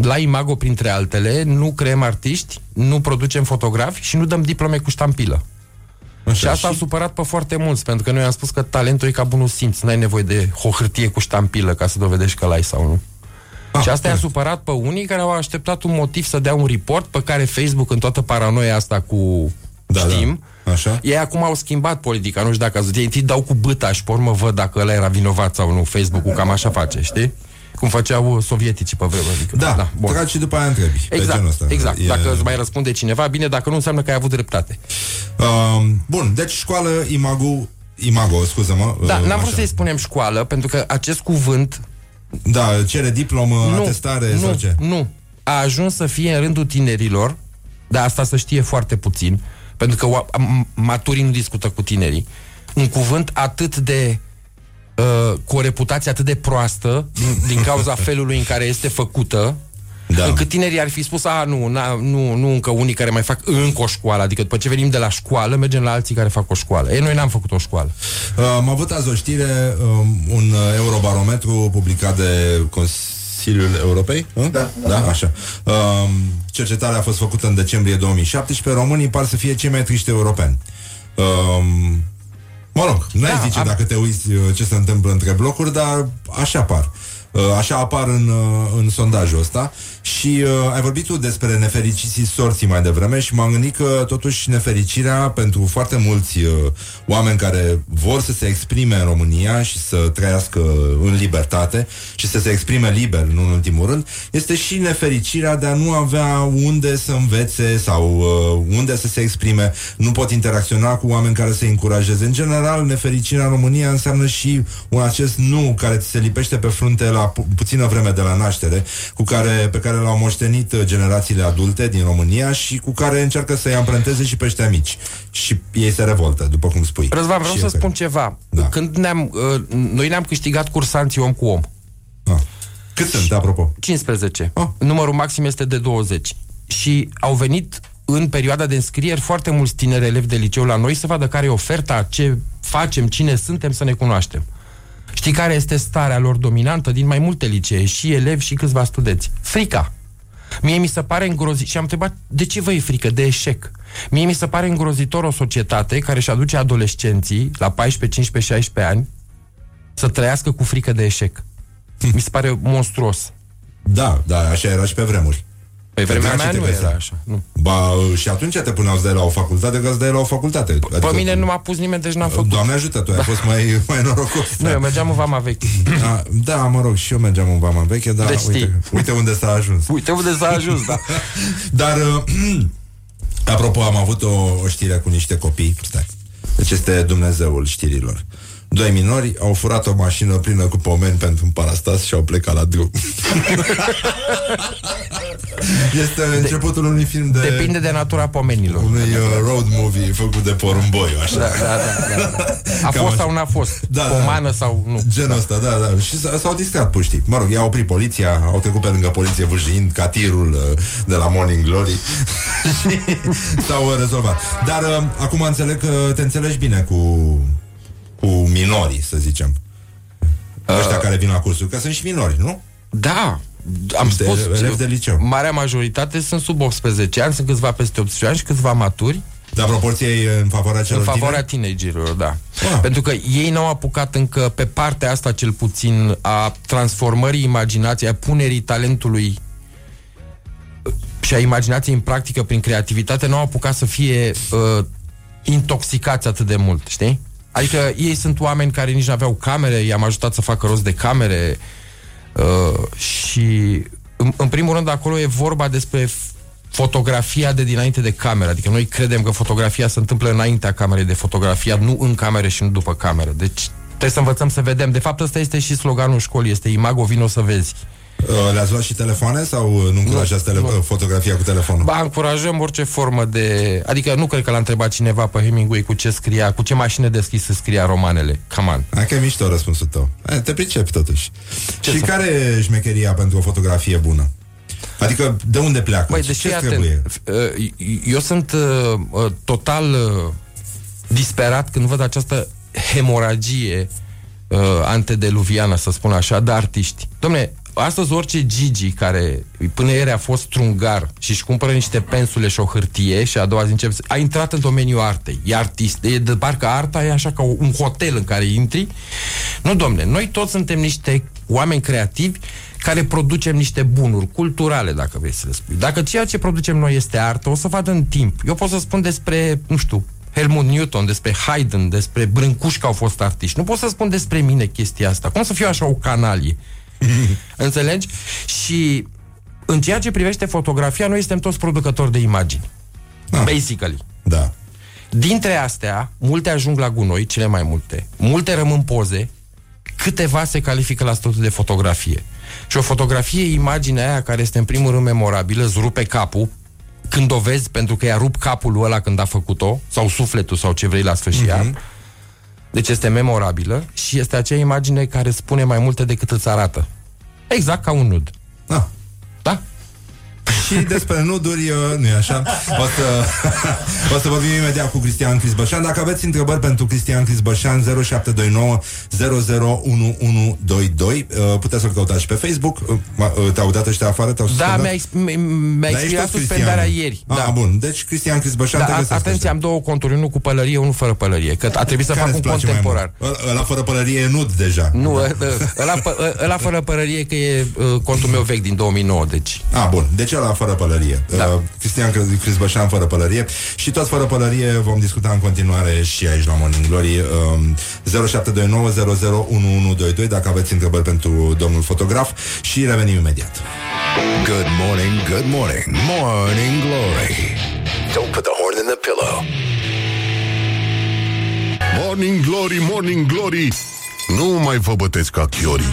la Imago, printre altele, nu creăm artiști, nu producem fotografi și nu dăm diplome cu ștampilă. Așa, și asta și... a supărat pe foarte mulți, pentru că noi am spus că talentul e ca bunul simț, n-ai nevoie de o hârtie cu ștampilă ca să dovedești că l-ai sau nu. Ah, și asta i-a supărat pe unii care au așteptat un motiv să dea un report pe care Facebook, în toată paranoia asta cu da, știm, da Așa. Ei acum au schimbat politica, nu știu dacă ați Ei întâi dau cu băta și pe urmă văd dacă ăla era vinovat sau nu. Facebook-ul cam așa face, știi? Cum făceau sovieticii pe vremea. Adică, da, da bun. tragi și după aia întrebi. Exact, ăsta. exact. E... Dacă îți mai răspunde cineva, bine, dacă nu înseamnă că ai avut dreptate. Uh, bun, deci școală Imago, Imago, scuză-mă. Da, uh, n-am vrut să-i spunem școală, pentru că acest cuvânt... Da, cere diplomă, nu, atestare nu, sau ce? Nu, a ajuns să fie în rândul tinerilor, dar asta să știe foarte puțin, pentru că maturii nu discută cu tinerii. Un cuvânt atât de uh, cu o reputație atât de proastă din, din cauza [laughs] felului în care este făcută, da. încât tinerii ar fi spus, a, nu, na, nu, nu încă unii care mai fac încă o școală, adică după ce venim de la școală, mergem la alții care fac o școală. Ei, noi n-am făcut o școală. Uh, am avut azi o știre, uh, un eurobarometru publicat de Consiliul Europei? Uh? Da, da. da, așa. Uh, cercetarea a fost făcută în decembrie 2017. Românii par să fie cei mai triști europeni. Uh, Mă rog, nu da, zice am... dacă te uiți uh, ce se întâmplă între blocuri, dar așa par. Uh, așa apar în, uh, în sondajul ăsta și uh, ai vorbit tu despre nefericiții sorții mai devreme și m-am gândit că totuși nefericirea pentru foarte mulți uh, oameni care vor să se exprime în România și să trăiască în libertate și să se exprime liber, nu în ultimul rând, este și nefericirea de a nu avea unde să învețe sau uh, unde să se exprime, nu pot interacționa cu oameni care să încurajeze. În general, nefericirea în România înseamnă și un acest nu care ți se lipește pe frunte la pu- puțină vreme de la naștere, cu care, pe care care l-au moștenit uh, generațiile adulte din România și cu care încearcă să-i amprenteze și pe ăștia mici. Și ei se revoltă, după cum spui. Răzvan, vreau și să spun ceva. Da. Când ne-am, uh, noi ne-am câștigat cursanții om cu om. Ah. Cât sunt, apropo? 15. Ah. Numărul maxim este de 20. Și au venit în perioada de înscrieri foarte mulți tineri elevi de liceu la noi să vadă care e oferta, ce facem, cine suntem, să ne cunoaștem. Știi care este starea lor dominantă din mai multe licee, și elevi și câțiva studenți? Frica. Mie mi se pare îngrozitor și am întrebat de ce vă e frică, de eșec. Mie mi se pare îngrozitor o societate care își aduce adolescenții la 14, 15, 16 ani să trăiască cu frică de eșec. Mi se pare monstruos. Da, da, așa era și pe vremuri. Pe vremea mea nu era așa. Nu. Ba, și atunci te puneau să dai la o facultate, că să dai la o facultate. Adică, pe mine nu m-a pus nimeni, deci n-am făcut. Doamne ajută, tu ai fost mai, [laughs] mai norocos. Nu, eu mergeam în Vama Veche. Da, da, mă rog, și eu mergeam în Vama Veche, dar deci uite, uite unde s-a ajuns. [laughs] Uite unde s-a ajuns, da. [laughs] dar, uh, [clears throat] apropo, am avut o, o știre cu niște copii. Stai. Deci este Dumnezeul știrilor. Doi minori au furat o mașină plină cu pomeni pentru un parastas și au plecat la drum. [laughs] este de, începutul unui film de... Depinde de natura pomenilor. Unui uh, road movie făcut de porumboi, așa. Da, da, da, da. A Cam fost sau n-a fost? Da, da. Pomană da. sau nu? Genul da. ăsta, da, da. Și s-au distrat puștii. Mă rog, i-a oprit poliția, au trecut pe lângă poliție vâjind ca tirul uh, de la Morning Glory [laughs] și s-au uh, rezolvat. Dar uh, acum înțeleg că te înțelegi bine cu cu minorii, să zicem. Uh, Ăștia care vin la cursuri, că sunt și minori, nu? Da, am de, spus, de liceu. marea majoritate sunt sub 18 ani, sunt câțiva peste 18 ani și câțiva maturi. Dar proporția e în favoarea celor În favoarea tinerilor, da. Ah. Pentru că ei n-au apucat încă pe partea asta cel puțin a transformării imaginației, a punerii talentului și a imaginației în practică prin creativitate, n-au apucat să fie uh, intoxicați atât de mult, știi? Adică ei sunt oameni care nici nu aveau camere, i-am ajutat să facă rost de camere uh, și în, în primul rând acolo e vorba despre fotografia de dinainte de cameră. Adică noi credem că fotografia se întâmplă înaintea camerei de fotografia, nu în camere și nu după cameră. Deci trebuie să învățăm să vedem. De fapt, ăsta este și sloganul școlii, este Imago, vino să vezi. Uh, le-ați luat și telefoane sau nu încurajați tele- nu. fotografia cu telefonul? Ba, încurajăm orice formă de... Adică nu cred că l-a întrebat cineva pe Hemingway cu ce scria, cu ce mașină deschisă scria romanele. Come on. Hai că e mișto răspunsul tău. Hai, te pricepi totuși. Ce și să... care e șmecheria pentru o fotografie bună? Adică de unde pleacă? Băi, deși ce trebuie? Uh, eu sunt uh, uh, total uh, disperat când văd această hemoragie uh, antediluviană, să spun așa, de artiști. Domne, astăzi orice Gigi care până ieri a fost trungar și își cumpără niște pensule și o hârtie și a doua zi începe, a intrat în domeniul artei. E artist. E de parcă arta e așa ca un hotel în care intri. Nu, domne, noi toți suntem niște oameni creativi care producem niște bunuri culturale, dacă vrei să le spui. Dacă ceea ce producem noi este artă, o să vadă în timp. Eu pot să spun despre, nu știu, Helmut Newton, despre Haydn, despre Brâncuș că au fost artiști. Nu pot să spun despre mine chestia asta. Cum să fiu așa o canalie? [laughs] Înțelegi? Și în ceea ce privește fotografia, noi suntem toți producători de imagini. Ah. Basically. Da. Dintre astea, multe ajung la gunoi, cele mai multe. Multe rămân poze, câteva se califică la statutul de fotografie. Și o fotografie e imaginea aia care este în primul rând memorabilă, îți rupe capul, când o vezi pentru că i-a rupt capul ăla când a făcut-o, sau sufletul, sau ce vrei la sfârșit. Mm-hmm. Deci este memorabilă și este acea imagine care spune mai multe decât îți arată. Exact ca un nud. Ah. Da? și despre nuduri, uh, nu e așa? O să, [laughs] o să vorbim imediat cu Cristian Crisbășan. Dacă aveți întrebări pentru Cristian Crisbășan, 0729 001122, uh, puteți să-l căutați și pe Facebook. Uh, te-au dat ăștia afară? Te-au da, mi-a, ex- mi-a expirat suspendarea ieri. Ah, da. bun. Deci Cristian Crisbășan da, te Atenție, am două conturi, unul cu pălărie, unul fără pălărie. Că a trebuit să Care fac un contemporar. Ăla fără pălărie e nud deja. Nu, ăla, ăla fără pălărie că e contul meu vechi din 2009, deci. Ah, bun. Deci ăla fără pălărie. Da. Uh, Cristian Crisbășan fără pălărie. Și toți fără pălărie vom discuta în continuare și aici la Morning Glory. Uh, 0729001122 dacă aveți întrebări pentru domnul fotograf și revenim imediat. Good morning, good morning, morning glory. Don't put the horn in the pillow. Morning glory, morning glory. Nu mai vă bătesc ca chiorii.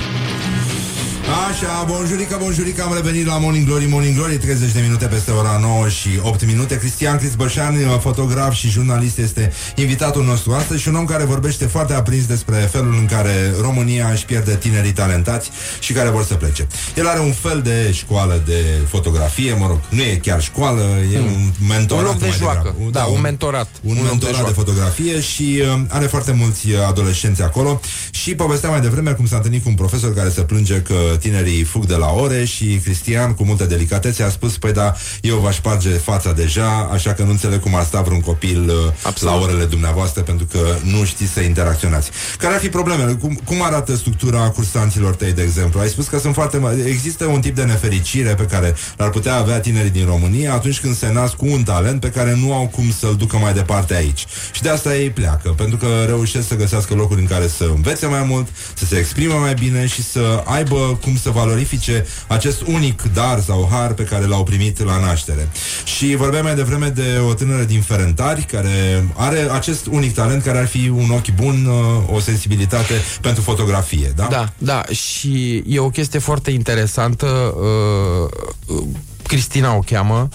Așa, bonjurica, bonjurica, am revenit la Morning Glory, Morning Glory 30 de minute peste ora 9 și 8 minute. Cristian Crisbășan, fotograf și jurnalist Este invitatul nostru astăzi Și un om care vorbește foarte aprins despre felul în care România își pierde tinerii talentați Și care vor să plece. El are un fel de școală de fotografie Mă rog, nu e chiar școală E hmm. un mentorat Un loc de joacă, da, da, un, un mentorat. Un, un mentorat de, de fotografie Și uh, are foarte mulți adolescenți acolo. Și povestea mai devreme cum s-a întâlnit cu un profesor Care se plânge că tinerii fug de la ore și Cristian, cu multă delicatețe, a spus, păi da, eu v-aș sparge fața deja, așa că nu înțeleg cum ar sta vreun copil uh, Absolut. la orele dumneavoastră, pentru că nu știți să interacționați. Care ar fi problemele? Cum, cum arată structura cursanților tăi, de exemplu? Ai spus că sunt foarte Există un tip de nefericire pe care l-ar putea avea tinerii din România atunci când se nasc cu un talent pe care nu au cum să-l ducă mai departe aici. Și de asta ei pleacă, pentru că reușesc să găsească locuri în care să învețe mai mult, să se exprime mai bine și să aibă cum să valorifice acest unic dar sau har pe care l-au primit la naștere. Și vorbeam mai devreme de o tânără din Ferentari care are acest unic talent care ar fi un ochi bun, uh, o sensibilitate pentru fotografie, da? Da, da, și e o chestie foarte interesantă. Uh, uh, Cristina o cheamă.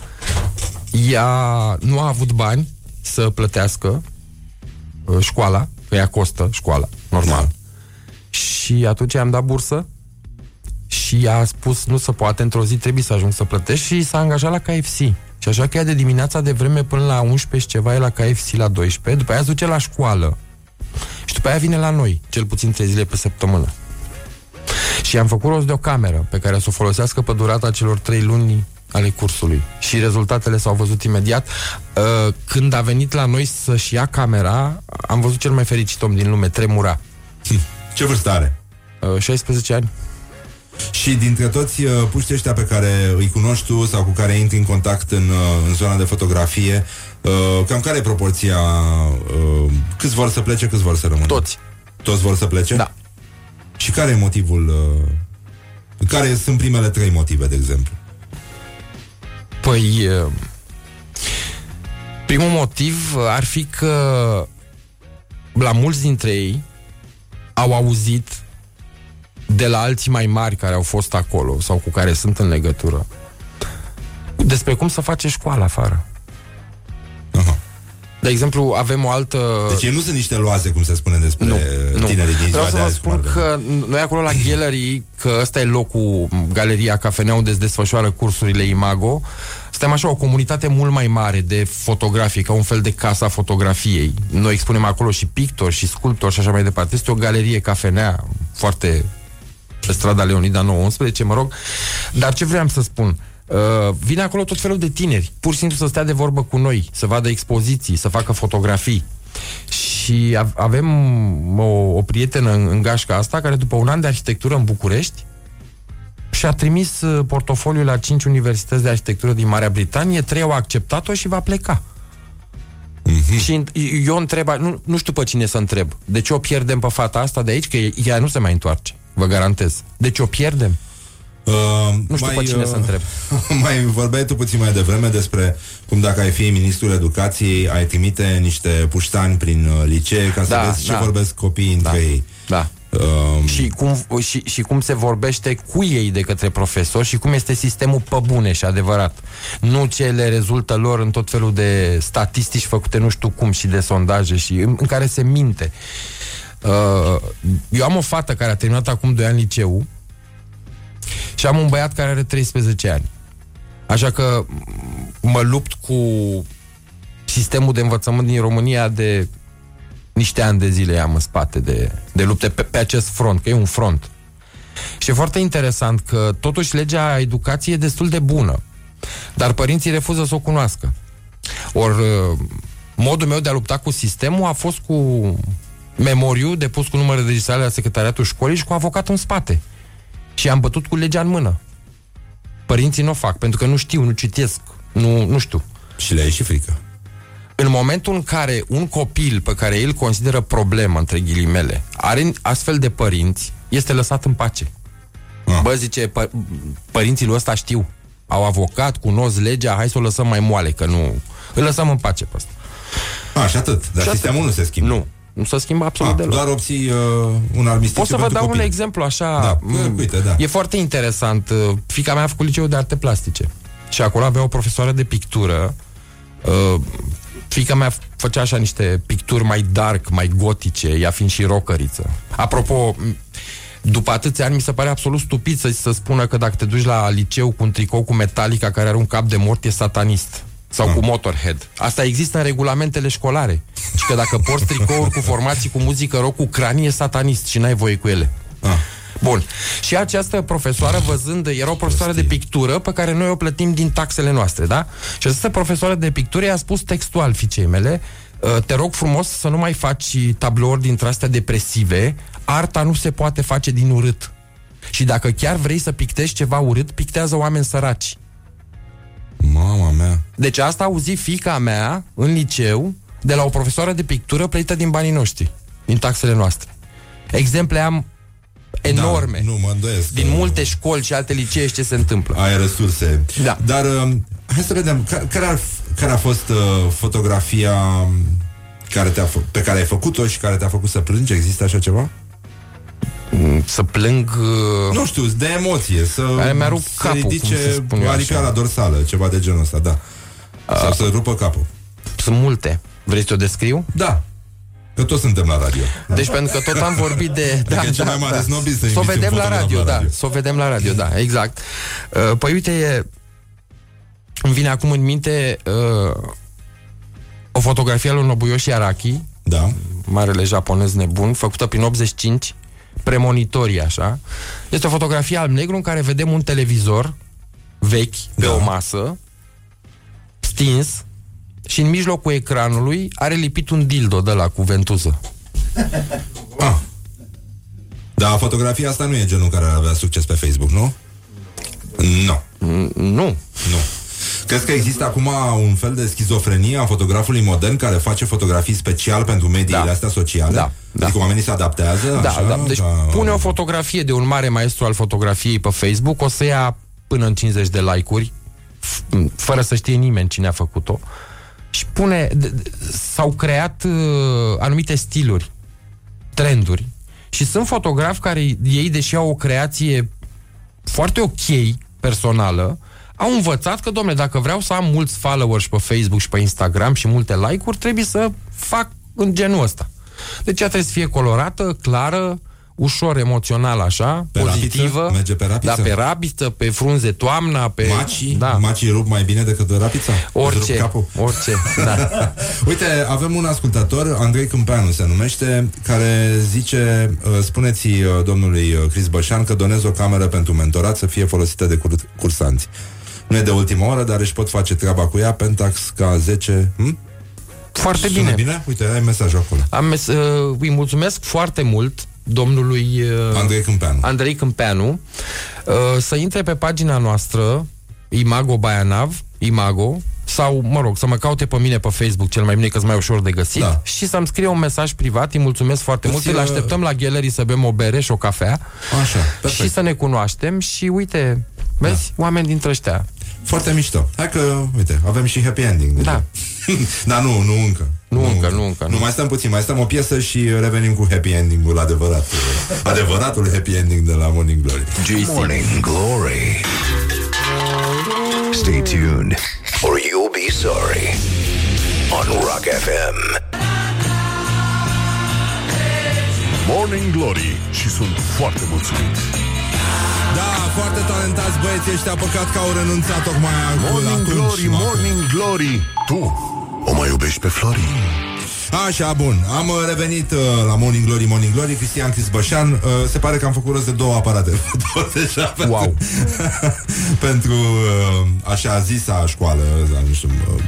Ea nu a avut bani să plătească școala, că ea costă școala, normal. Da. Și atunci am dat bursă și a spus nu se poate, într-o zi trebuie să ajung să plătesc și s-a angajat la KFC. Și așa că ea de dimineața de vreme până la 11 și ceva e la KFC la 12, după aia se duce la școală și după aia vine la noi, cel puțin 3 zile pe săptămână. Și am făcut rost de o cameră pe care să o folosească pe durata celor 3 luni ale cursului. Și rezultatele s-au văzut imediat. Uh, când a venit la noi să-și ia camera, am văzut cel mai fericit om din lume, tremura. Ce vârstă are? 16 uh, ani. Și dintre toți uh, puștii ăștia pe care îi cunoști tu sau cu care intri în contact în, uh, în zona de fotografie, uh, cam care e proporția? Uh, câți vor să plece, câți vor să rămână? Toți. Toți vor să plece? Da. Și care e motivul? Uh, care sunt primele trei motive, de exemplu? Păi... Uh, primul motiv ar fi că la mulți dintre ei au auzit de la alții mai mari care au fost acolo sau cu care sunt în legătură despre cum să face școală afară. Aha. De exemplu, avem o altă... Deci ei nu sunt niște loaze, cum se spune despre nu, tinerii din Vreau să vă spun că noi acolo la [clears throat] Gallery, că ăsta e locul, galeria Cafenea, unde se desfășoară cursurile Imago, suntem așa o comunitate mult mai mare de fotografie, ca un fel de casa fotografiei. Noi expunem acolo și pictori și sculptori și așa mai departe. Este o galerie cafenea foarte pe strada Leonida 19, mă rog. Dar ce vreau să spun? Uh, vine acolo tot felul de tineri, pur și simplu să stea de vorbă cu noi, să vadă expoziții, să facă fotografii. Și avem o, o prietenă în, în gașca asta care după un an de arhitectură în București și-a trimis uh, portofoliul la cinci universități de arhitectură din Marea Britanie, trei au acceptat-o și va pleca. Mm. Și eu întreb, nu, nu știu pe cine să întreb. De ce o pierdem pe fata asta de aici? Că ea nu se mai întoarce, vă garantez. De ce o pierdem? Uh, nu știu mai, pe cine uh, să întreb. [laughs] Mai vorbeai tu puțin mai devreme despre cum dacă ai fi ministrul educației, ai trimite niște puștani prin uh, licee ca să da, vezi da. ce vorbesc copiii între da. ei. Da. Um... Și, cum, și, și cum se vorbește cu ei de către profesori și cum este sistemul pe bune și adevărat. Nu ce le rezultă lor în tot felul de statistici făcute nu știu cum și de sondaje și în, în care se minte. Uh, eu am o fată care a terminat acum 2 ani liceu și am un băiat care are 13 ani. Așa că mă lupt cu sistemul de învățământ din România de niște ani de zile am în spate de, de lupte pe, pe acest front, că e un front. Și e foarte interesant că totuși legea educației e destul de bună, dar părinții refuză să o cunoască. Ori uh, modul meu de a lupta cu sistemul a fost cu memoriu depus cu număr de registrare la secretariatul școlii și cu avocat în spate. Și am bătut cu legea în mână. Părinții nu o fac, pentru că nu știu, nu citesc, nu, nu știu. Și le e și frică. În momentul în care un copil pe care el consideră problemă, între ghilimele, are astfel de părinți, este lăsat în pace. Ah. Bă, zice, pă- părinții lui ăsta știu. Au avocat, cunosc legea, hai să o lăsăm mai moale, că nu... Îl lăsăm în pace pe ăsta. A, și atât. Dar și sistemul atât. nu se schimbă. Nu. Nu se schimbă absolut A, deloc. Doar obții uh, un armistițiu Pot să vă dau copii. un exemplu așa. Da. Mm, Uite, da. E foarte interesant. Uh, fica mea a făcut liceu de arte plastice. Și acolo avea o profesoară de pictură. Uh, fica mea făcea așa niște picturi mai dark, mai gotice, ea fiind și rockeriță. Apropo, după atâția ani mi se pare absolut stupid să, să spună că dacă te duci la liceu cu un tricou cu Metallica care are un cap de mort, e satanist. Sau ah. cu Motorhead. Asta există în regulamentele școlare. Și că dacă porți tricouri cu formații cu muzică rock cu cranie, satanist și n-ai voie cu ele. Ah. Bun. Și această profesoară, văzând, era o profesoară de pictură pe care noi o plătim din taxele noastre, da? Și această profesoară de pictură i-a spus textual fiicei mele, ă, te rog frumos să nu mai faci tablouri dintre astea depresive, arta nu se poate face din urât. Și dacă chiar vrei să pictezi ceva urât, pictează oameni săraci. Mama mea. Deci asta a auzit fica mea în liceu de la o profesoară de pictură plătită din banii noștri, din taxele noastre. Exemple am enorme. Da, nu mă îndoiesc. Din că... multe școli și alte licee ce se întâmplă. Ai resurse. Da. Dar uh, hai să vedem care, ar, care a fost uh, fotografia care te-a f- pe care ai făcut-o și care te-a făcut să plângi. Există așa ceva? Mm, să plâng... Uh... Nu știu, de emoție. Să, care mi-a rupt să capul, ridice la dorsală, ceva de genul ăsta, da. Uh, Sau să rupă capul. Sunt multe. Vrei să o descriu? Da. Că toți suntem la radio. Deci pentru că tot am vorbit de... Da, adică da, mai mare da. Să o vedem la radio, la radio, da. Să o vedem la radio, da, exact. Uh, păi uite, e... îmi vine acum în minte uh, o fotografie al lui Nobuyoshi Araki, da. marele japonez nebun, făcută prin 85, premonitorii, așa. Este o fotografie alb-negru în care vedem un televizor vechi pe da. o masă, stins, și în mijlocul ecranului are lipit un dildo de la cu ventuză. [laughs] Ah. Da, fotografia asta nu e genul care ar avea succes pe Facebook, nu? Nu. Nu. Nu. Crezi că există acum un fel de schizofrenie a fotografului modern care face fotografii special pentru mediile da. astea sociale? Da. da. Adică oamenii se adaptează? Da, așa, da. Deci ca... pune o fotografie de un mare maestru al fotografiei pe Facebook, o să ia până în 50 de like-uri, fără să știe nimeni cine a făcut-o și pune, s-au creat uh, anumite stiluri, trenduri și sunt fotografi care ei, deși au o creație foarte ok, personală, au învățat că, domnule, dacă vreau să am mulți followers pe Facebook și pe Instagram și multe like-uri, trebuie să fac în genul ăsta. Deci ea trebuie să fie colorată, clară, ușor emoțional așa, pe pozitivă. Rapiță? Merge pe rapiță? Da, pe rapiță, pe frunze toamna, pe... Macii? Da. Macii rup mai bine decât rapița? Orice, orice, [laughs] da. Uite, avem un ascultător, Andrei Câmpeanu se numește, care zice, uh, spuneți uh, domnului uh, Chris Bășan că donez o cameră pentru mentorat să fie folosită de cur- cursanți. Nu e de ultimă oră, dar își pot face treaba cu ea, Pentax ca 10... Hm? Foarte Sună bine. bine. Uite, ai mesajul acolo. Am mes- uh, îi mulțumesc foarte mult domnului uh, Andrei Câmpeanu, Andrei Câmpeanu uh, să intre pe pagina noastră Imago Baianav, Imago, sau, mă rog, să mă caute pe mine pe Facebook cel mai bine, că mai ușor de găsit, Da. și să-mi scrie un mesaj privat, îi mulțumesc foarte mult, Îți, îl uh, așteptăm la Gallery să bem o bere și o cafea Așa, perfect. și să ne cunoaștem și uite, vezi, oameni dintre ăștia. Foarte mișto. Hai că, uite, avem și happy ending. deja. Da. [laughs] Dar nu, nu încă. Nu încă, nu încă, Nu, nu. mai stăm puțin, mai stăm o piesă și revenim cu happy ending-ul adevărat. Adevăratul happy ending de la Morning Glory. Morning Glory. Stay tuned, or you'll be sorry. On Rock FM. Morning Glory și sunt foarte mulțumit. Da, foarte talentați băieții ăștia, păcat că au renunțat tocmai acum. Morning atunci, Glory, mă. Morning Glory. Tu o mai iubești pe Flori? Așa, bun. Am uh, revenit uh, la Morning Glory, Morning Glory, Cristian Crisbășan. Uh, se pare că am făcut rost de două aparate foto [laughs] deja Wow. pentru, [laughs] pentru uh, așa zisa școală, da, nu știu, uh,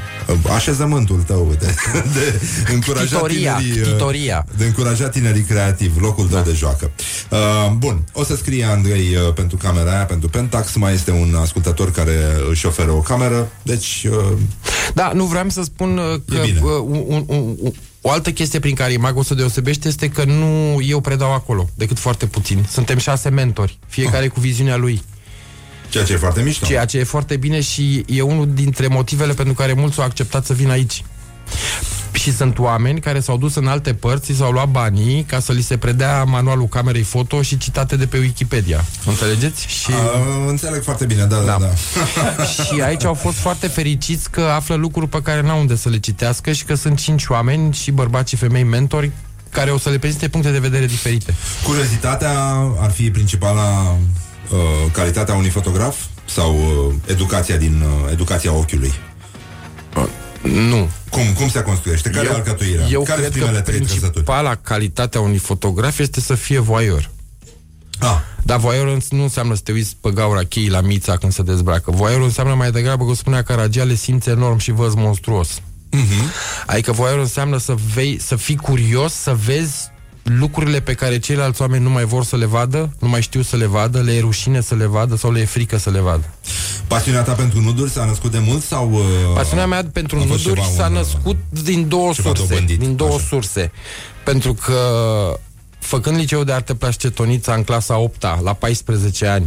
așezământul tău de, [laughs] de încurajat Ctitoria, tinerii, uh, ctitoria. de încurajat tinerii creativi, locul tău de joacă. Uh, bun, o să scrie Andrei uh, pentru camera aia, pentru Pentax, mai este un ascultător care își oferă o cameră, deci uh, Da, nu vreau să spun uh, că E bine. uh, un, un, un, o altă chestie prin care Imago se deosebește este că nu eu predau acolo, decât foarte puțin. Suntem șase mentori, fiecare cu viziunea lui. Ceea ce e foarte mișto. Ceea ce e foarte bine și e unul dintre motivele pentru care mulți au acceptat să vină aici. Și sunt oameni care s-au dus în alte părți, s-au luat banii ca să li se predea manualul camerei foto și citate de pe Wikipedia. Înțelegeți? Și, Uh, înțeleg foarte bine, da, da, da. da. [laughs] și aici au fost foarte fericiți că află lucruri pe care n-au unde să le citească și că sunt cinci oameni și bărbați și femei mentori care o să le prezinte puncte de vedere diferite. Curiozitatea ar fi principala uh, calitatea unui fotograf sau uh, educația din uh, educația ochiului. Nu. Cum, cum se construiește? Care e alcătuirea? eu Care sunt cred primele că trei trăsături? principala calitatea unui fotograf este să fie voyeur. Ah, Dar voyeur nu înseamnă să te uiți pe gaura cheii la mița când se dezbracă. Voyeur înseamnă mai degrabă, cum spunea Caragia, le simți enorm și văz monstruos. Uh-huh. Adică voyeur înseamnă să, vei, să fii curios, să vezi lucrurile pe care ceilalți oameni nu mai vor să le vadă, nu mai știu să le vadă, le e rușine să le vadă sau le e frică să le vadă. pasiunea ta pentru nuduri s-a născut de mult sau... Uh, Pasiunea mea pentru a fost nuduri ceva, s-a un, uh, născut din două ceva surse. dobândit, Din două așa. surse. Pentru că făcând liceu de arte plascetonița în clasa 8 la 14 ani,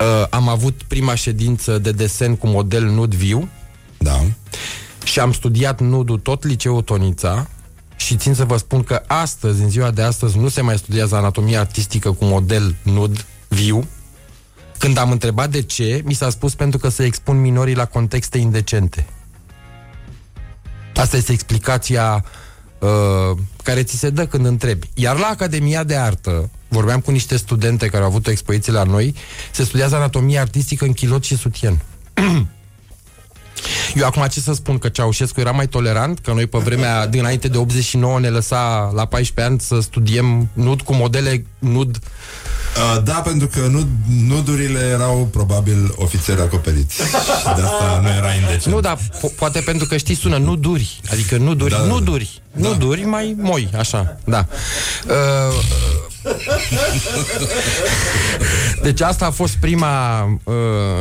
uh, am avut prima ședință de desen cu model nud viu Da. și am studiat nudul tot liceul Tonița și țin să vă spun că astăzi, în ziua de astăzi, nu se mai studiază anatomie artistică cu model nud viu. Când am întrebat de ce, mi s-a spus pentru că se expun minorii la contexte indecente. Asta este explicația uh, care ți se dă când întrebi. Iar la Academia de Artă, vorbeam cu niște studente care au avut o expoziție la noi, se studiază anatomie artistică în kilot și sutien. [clears throat] Eu acum ce să spun, că Ceaușescu era mai tolerant, că noi pe vremea dinainte de 89 ne lăsa la 14 ani să studiem nud cu modele nud. Uh, da, pentru că nud, nudurile erau probabil ofițeri acoperiți. și de asta nu era indecent. Nu, dar po- poate pentru că știi sună nuduri, adică nuduri, Da, da, da. nuduri, da. nuduri mai moi, așa, da. Uh, [laughs] deci asta a fost prima uh,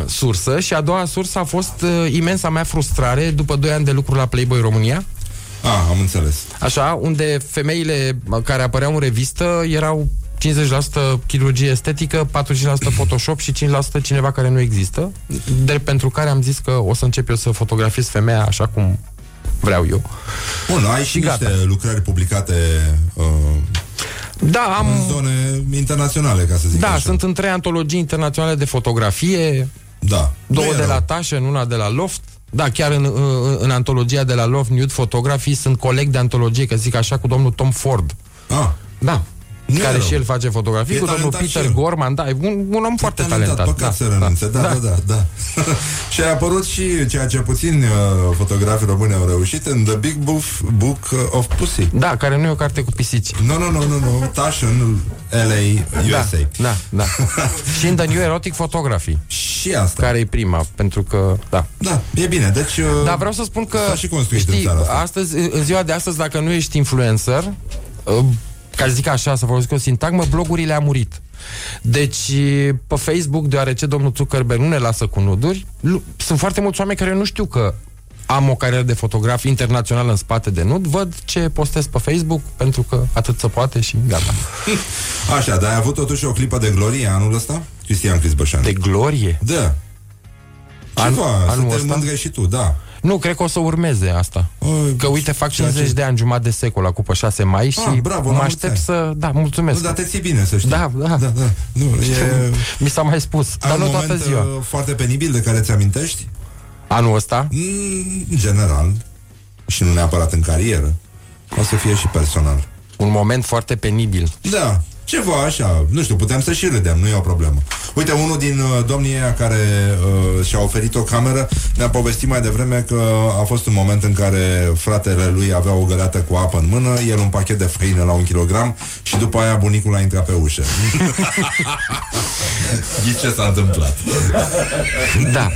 sursă și a doua sursă a fost uh, imensa mea frustrare după 2 ani de lucru la Playboy România. Ah, am înțeles. Așa, unde femeile care apăreau în revistă erau 50% chirurgie estetică, 40% Photoshop și 5% cineva care nu există. De pentru care am zis că o să încep eu să fotografiez femeia așa cum vreau eu. Bun, ai și, Și gata. niște lucrări publicate uh, Da, am... în zone internaționale, ca să zic Da, așa. sunt în trei antologii internaționale de fotografie, Da. două Nu e de rău. la Taschen, una de la Loft. Da, chiar în, în, în antologia de la Loft Nude Photography sunt coleg de antologie, că zic așa, cu domnul Tom Ford. Ah, Da. Nu e care rău. și el face fotografii, E cu domnul talentat și Peter el. Gorman, da, e un, un om foarte talentat, talentat. Păcat să renunțe, da, da, da, da. [laughs] și a apărut și ceea ce puțini uh, fotografi români au reușit în The Big Book, Book of Pussy. Da, care nu e o carte cu pisici. Nu, nu, nu, nu, nu. Taschen, LA, USA. Da, da, da. [laughs] și în The New Erotic Photography, Și asta. care e prima, pentru că, da. Da, e bine, deci... Uh, Dar vreau să spun că, S-a și construit în știi, țara asta. astăzi, în ziua de astăzi, dacă nu ești influencer, uh, ca să zic așa, să folosesc o sintagmă, blogurile a murit. Deci, pe Facebook, deoarece domnul Zuckerberg nu ne lasă cu nuduri, lu- sunt foarte mulți oameni care nu știu că am o carieră de fotograf internațional în spate de nud, văd ce postez pe Facebook, pentru că atât se poate și gata. [laughs] Așa, dar ai avut totuși o clipă de glorie anul ăsta? Cristian Crisbășan. De glorie? Da. Ceva, An, anul să te ăsta? și tu, da. Nu, cred că o să urmeze asta. O, că uite, fac 50 ce... de ani, jumătate de secol la Cupă 6 mai și ah, bravo, mă aștept să... Da, mulțumesc. Nu, dar te ții bine, să știi. Da, da. da, da. Nu, e... Mi s-a mai spus, Ai dar nu toată ziua. Uh, foarte penibil de care ți-amintești? Anul ăsta? Mm, în general. Și nu neapărat în carieră. O să fie și personal. Un moment foarte penibil. Da. Ceva așa, nu știu, putem să și râdem, nu e o problemă. Uite, unul din uh, domnii ăia care uh, și-a oferit o cameră ne-a povestit mai devreme că a fost un moment în care fratele lui avea o găleată cu apă în mână, el un pachet de făină la un kilogram și după aia bunicul a intrat pe ușă. [laughs] Ghiți ce s-a întâmplat. Da.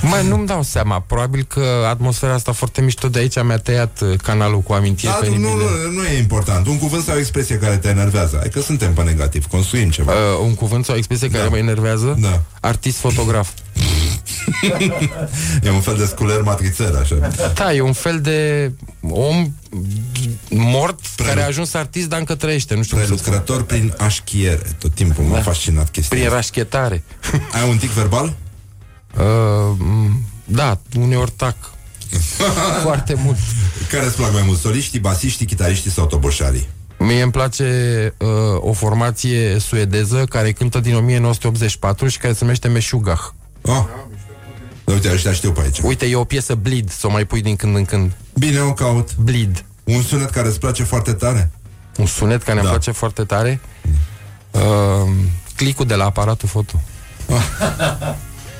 Mai nu-mi dau seama. Probabil că atmosfera asta foarte mișto de aici mi-a tăiat uh, canalul cu amintiri da, nu, nu, nu e important. Un cuvânt sau o expresie care te enervează. Adică suntem pe negativ, construim ceva. Uh, un cuvânt sau o expresie da. care mă enervează? Da. Artist fotograf. [laughs] e un fel de sculer matrițer, așa. Da, e un fel de om mort Prelu- care a ajuns artist, dar încă trăiește. Nu știu Prelucrător prin așchiere. Tot timpul m-a da. fascinat chestia Prin rașchetare. [laughs] Ai un tic verbal? Uh, da, uneori tac. [laughs] Foarte mult. Care îți plac mai mult? Soliștii, basiștii, chitariștii sau toboșarii? Mie îmi place uh, o formație suedeză care cântă din 1984 și care se numește Meshuggah. Ah. Uite, ăștia știu pe aici. Uite, e o piesă Bleed, să o mai pui din când în când. Bine, o caut. Bleed. Un sunet care îți place foarte tare? Un sunet care da. îmi place foarte tare? Uh, clicul de la aparatul foto. [laughs]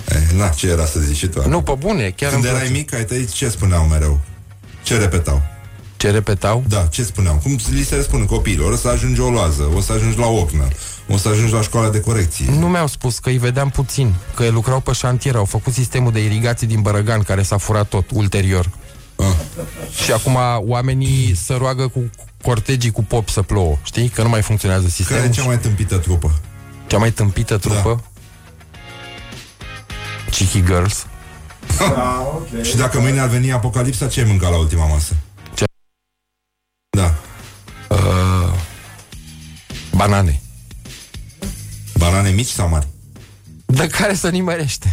eh, na, ce era să zici și tu? Nu, pe bune, chiar Când erai mic, ai tăi ce spuneau mereu? Ce repetau? Ce repetau? Da, ce spuneau? Cum li se spune copiilor? O să ajungi o loază, o să ajungi la ocnă, o să ajungi la școala de corecție. Nu mi-au spus că îi vedeam puțin, că lucrau pe șantier, au făcut sistemul de irigații din Bărăgan, care s-a furat tot ulterior. Ah. Și acum oamenii se roagă cu cortegii cu pop să plouă, știi? Că nu mai funcționează sistemul. Care e cea mai tâmpită trupă? Cea mai tâmpită trupă? Da. Cheeky Girls. Ah, [laughs] okay. Și dacă mâine ar veni apocalipsa, ce ai mâncat la ultima masă? Banane. Banane mici sau mari? De care să nimerește.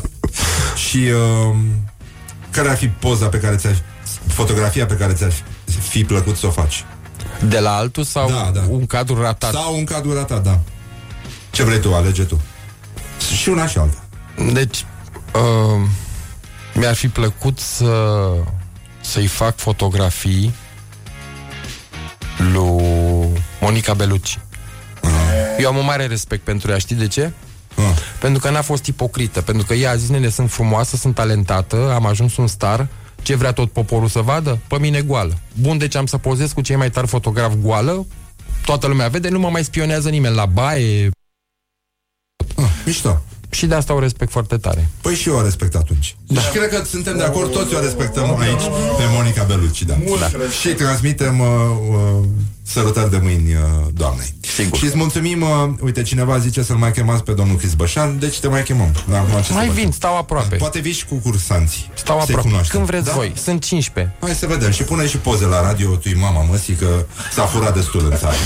[laughs] Și uh, care ar fi poza pe care ți-ar fotografia pe care ți-ar fi plăcut să o faci? De la altul sau da, da. un cadru ratat? Sau un cadru ratat, da. Ce vrei tu, alege tu. Și una și alta. Deci, uh, mi-ar fi plăcut să să-i fac fotografii lui Monica Bellucci. Uh. Eu am un mare respect pentru ea, știi de ce? Uh. Pentru că n-a fost ipocrită, pentru că ea a zis, nene, sunt frumoasă, sunt talentată, am ajuns un star, ce vrea tot poporul să vadă? Pe mine goală. Bun, deci am să pozez cu cei mai tari fotograf goală, toată lumea vede, nu mă mai spionează nimeni la baie. Uh, mișto. Și de asta o respect foarte tare. Păi și eu o respect atunci. Da. Și cred că suntem de acord, toți o respectăm aici pe Monica Bellucci, da. da. Și transmitem uh, uh, sărutări de mâini uh, doamnei. Sigur. Și îți mulțumim, uh, uite, cineva zice să-l mai chemați pe domnul Chris Bășan, deci te mai chemăm. Da, mai vin, stau aproape. Poate vii și cu cursanții. Stau aproape. Cunoaștem. Când vreți da? voi. Sunt 15. Hai să vedem. Și pune și poze la radio, tu mama măsii, că s-a furat destul în țară.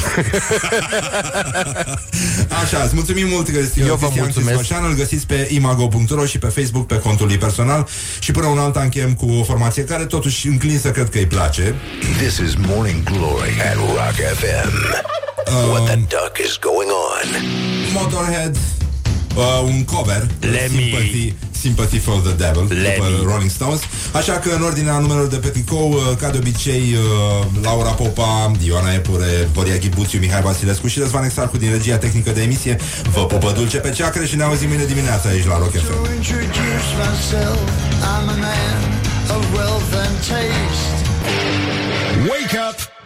[laughs] Așa, îți mulțumim mult că Eu vă mulțumesc. Bășan, îl găsiți pe imago.ro și pe Facebook, pe contul lui personal și până un alt încheiem cu o formație care totuși înclinsă cred că îi place. This is Morning Glory at Rock FM. Uh, What the duck is going on? Motorhead, uh, un cover, Lemmy. Sympathy, Sympathy for the Devil, după Rolling Stones. Așa că în ordinea numerelor de pe tricou, uh, ca de obicei, uh, Laura Popa, Ioana Epure, Boria Ghibuțiu, Mihai Vasilescu și Răzvan Exarcu din regia tehnică de emisie. Vă pupă dulce pe ceacre și ne auzim mâine dimineața aici la Rock FM. Wake up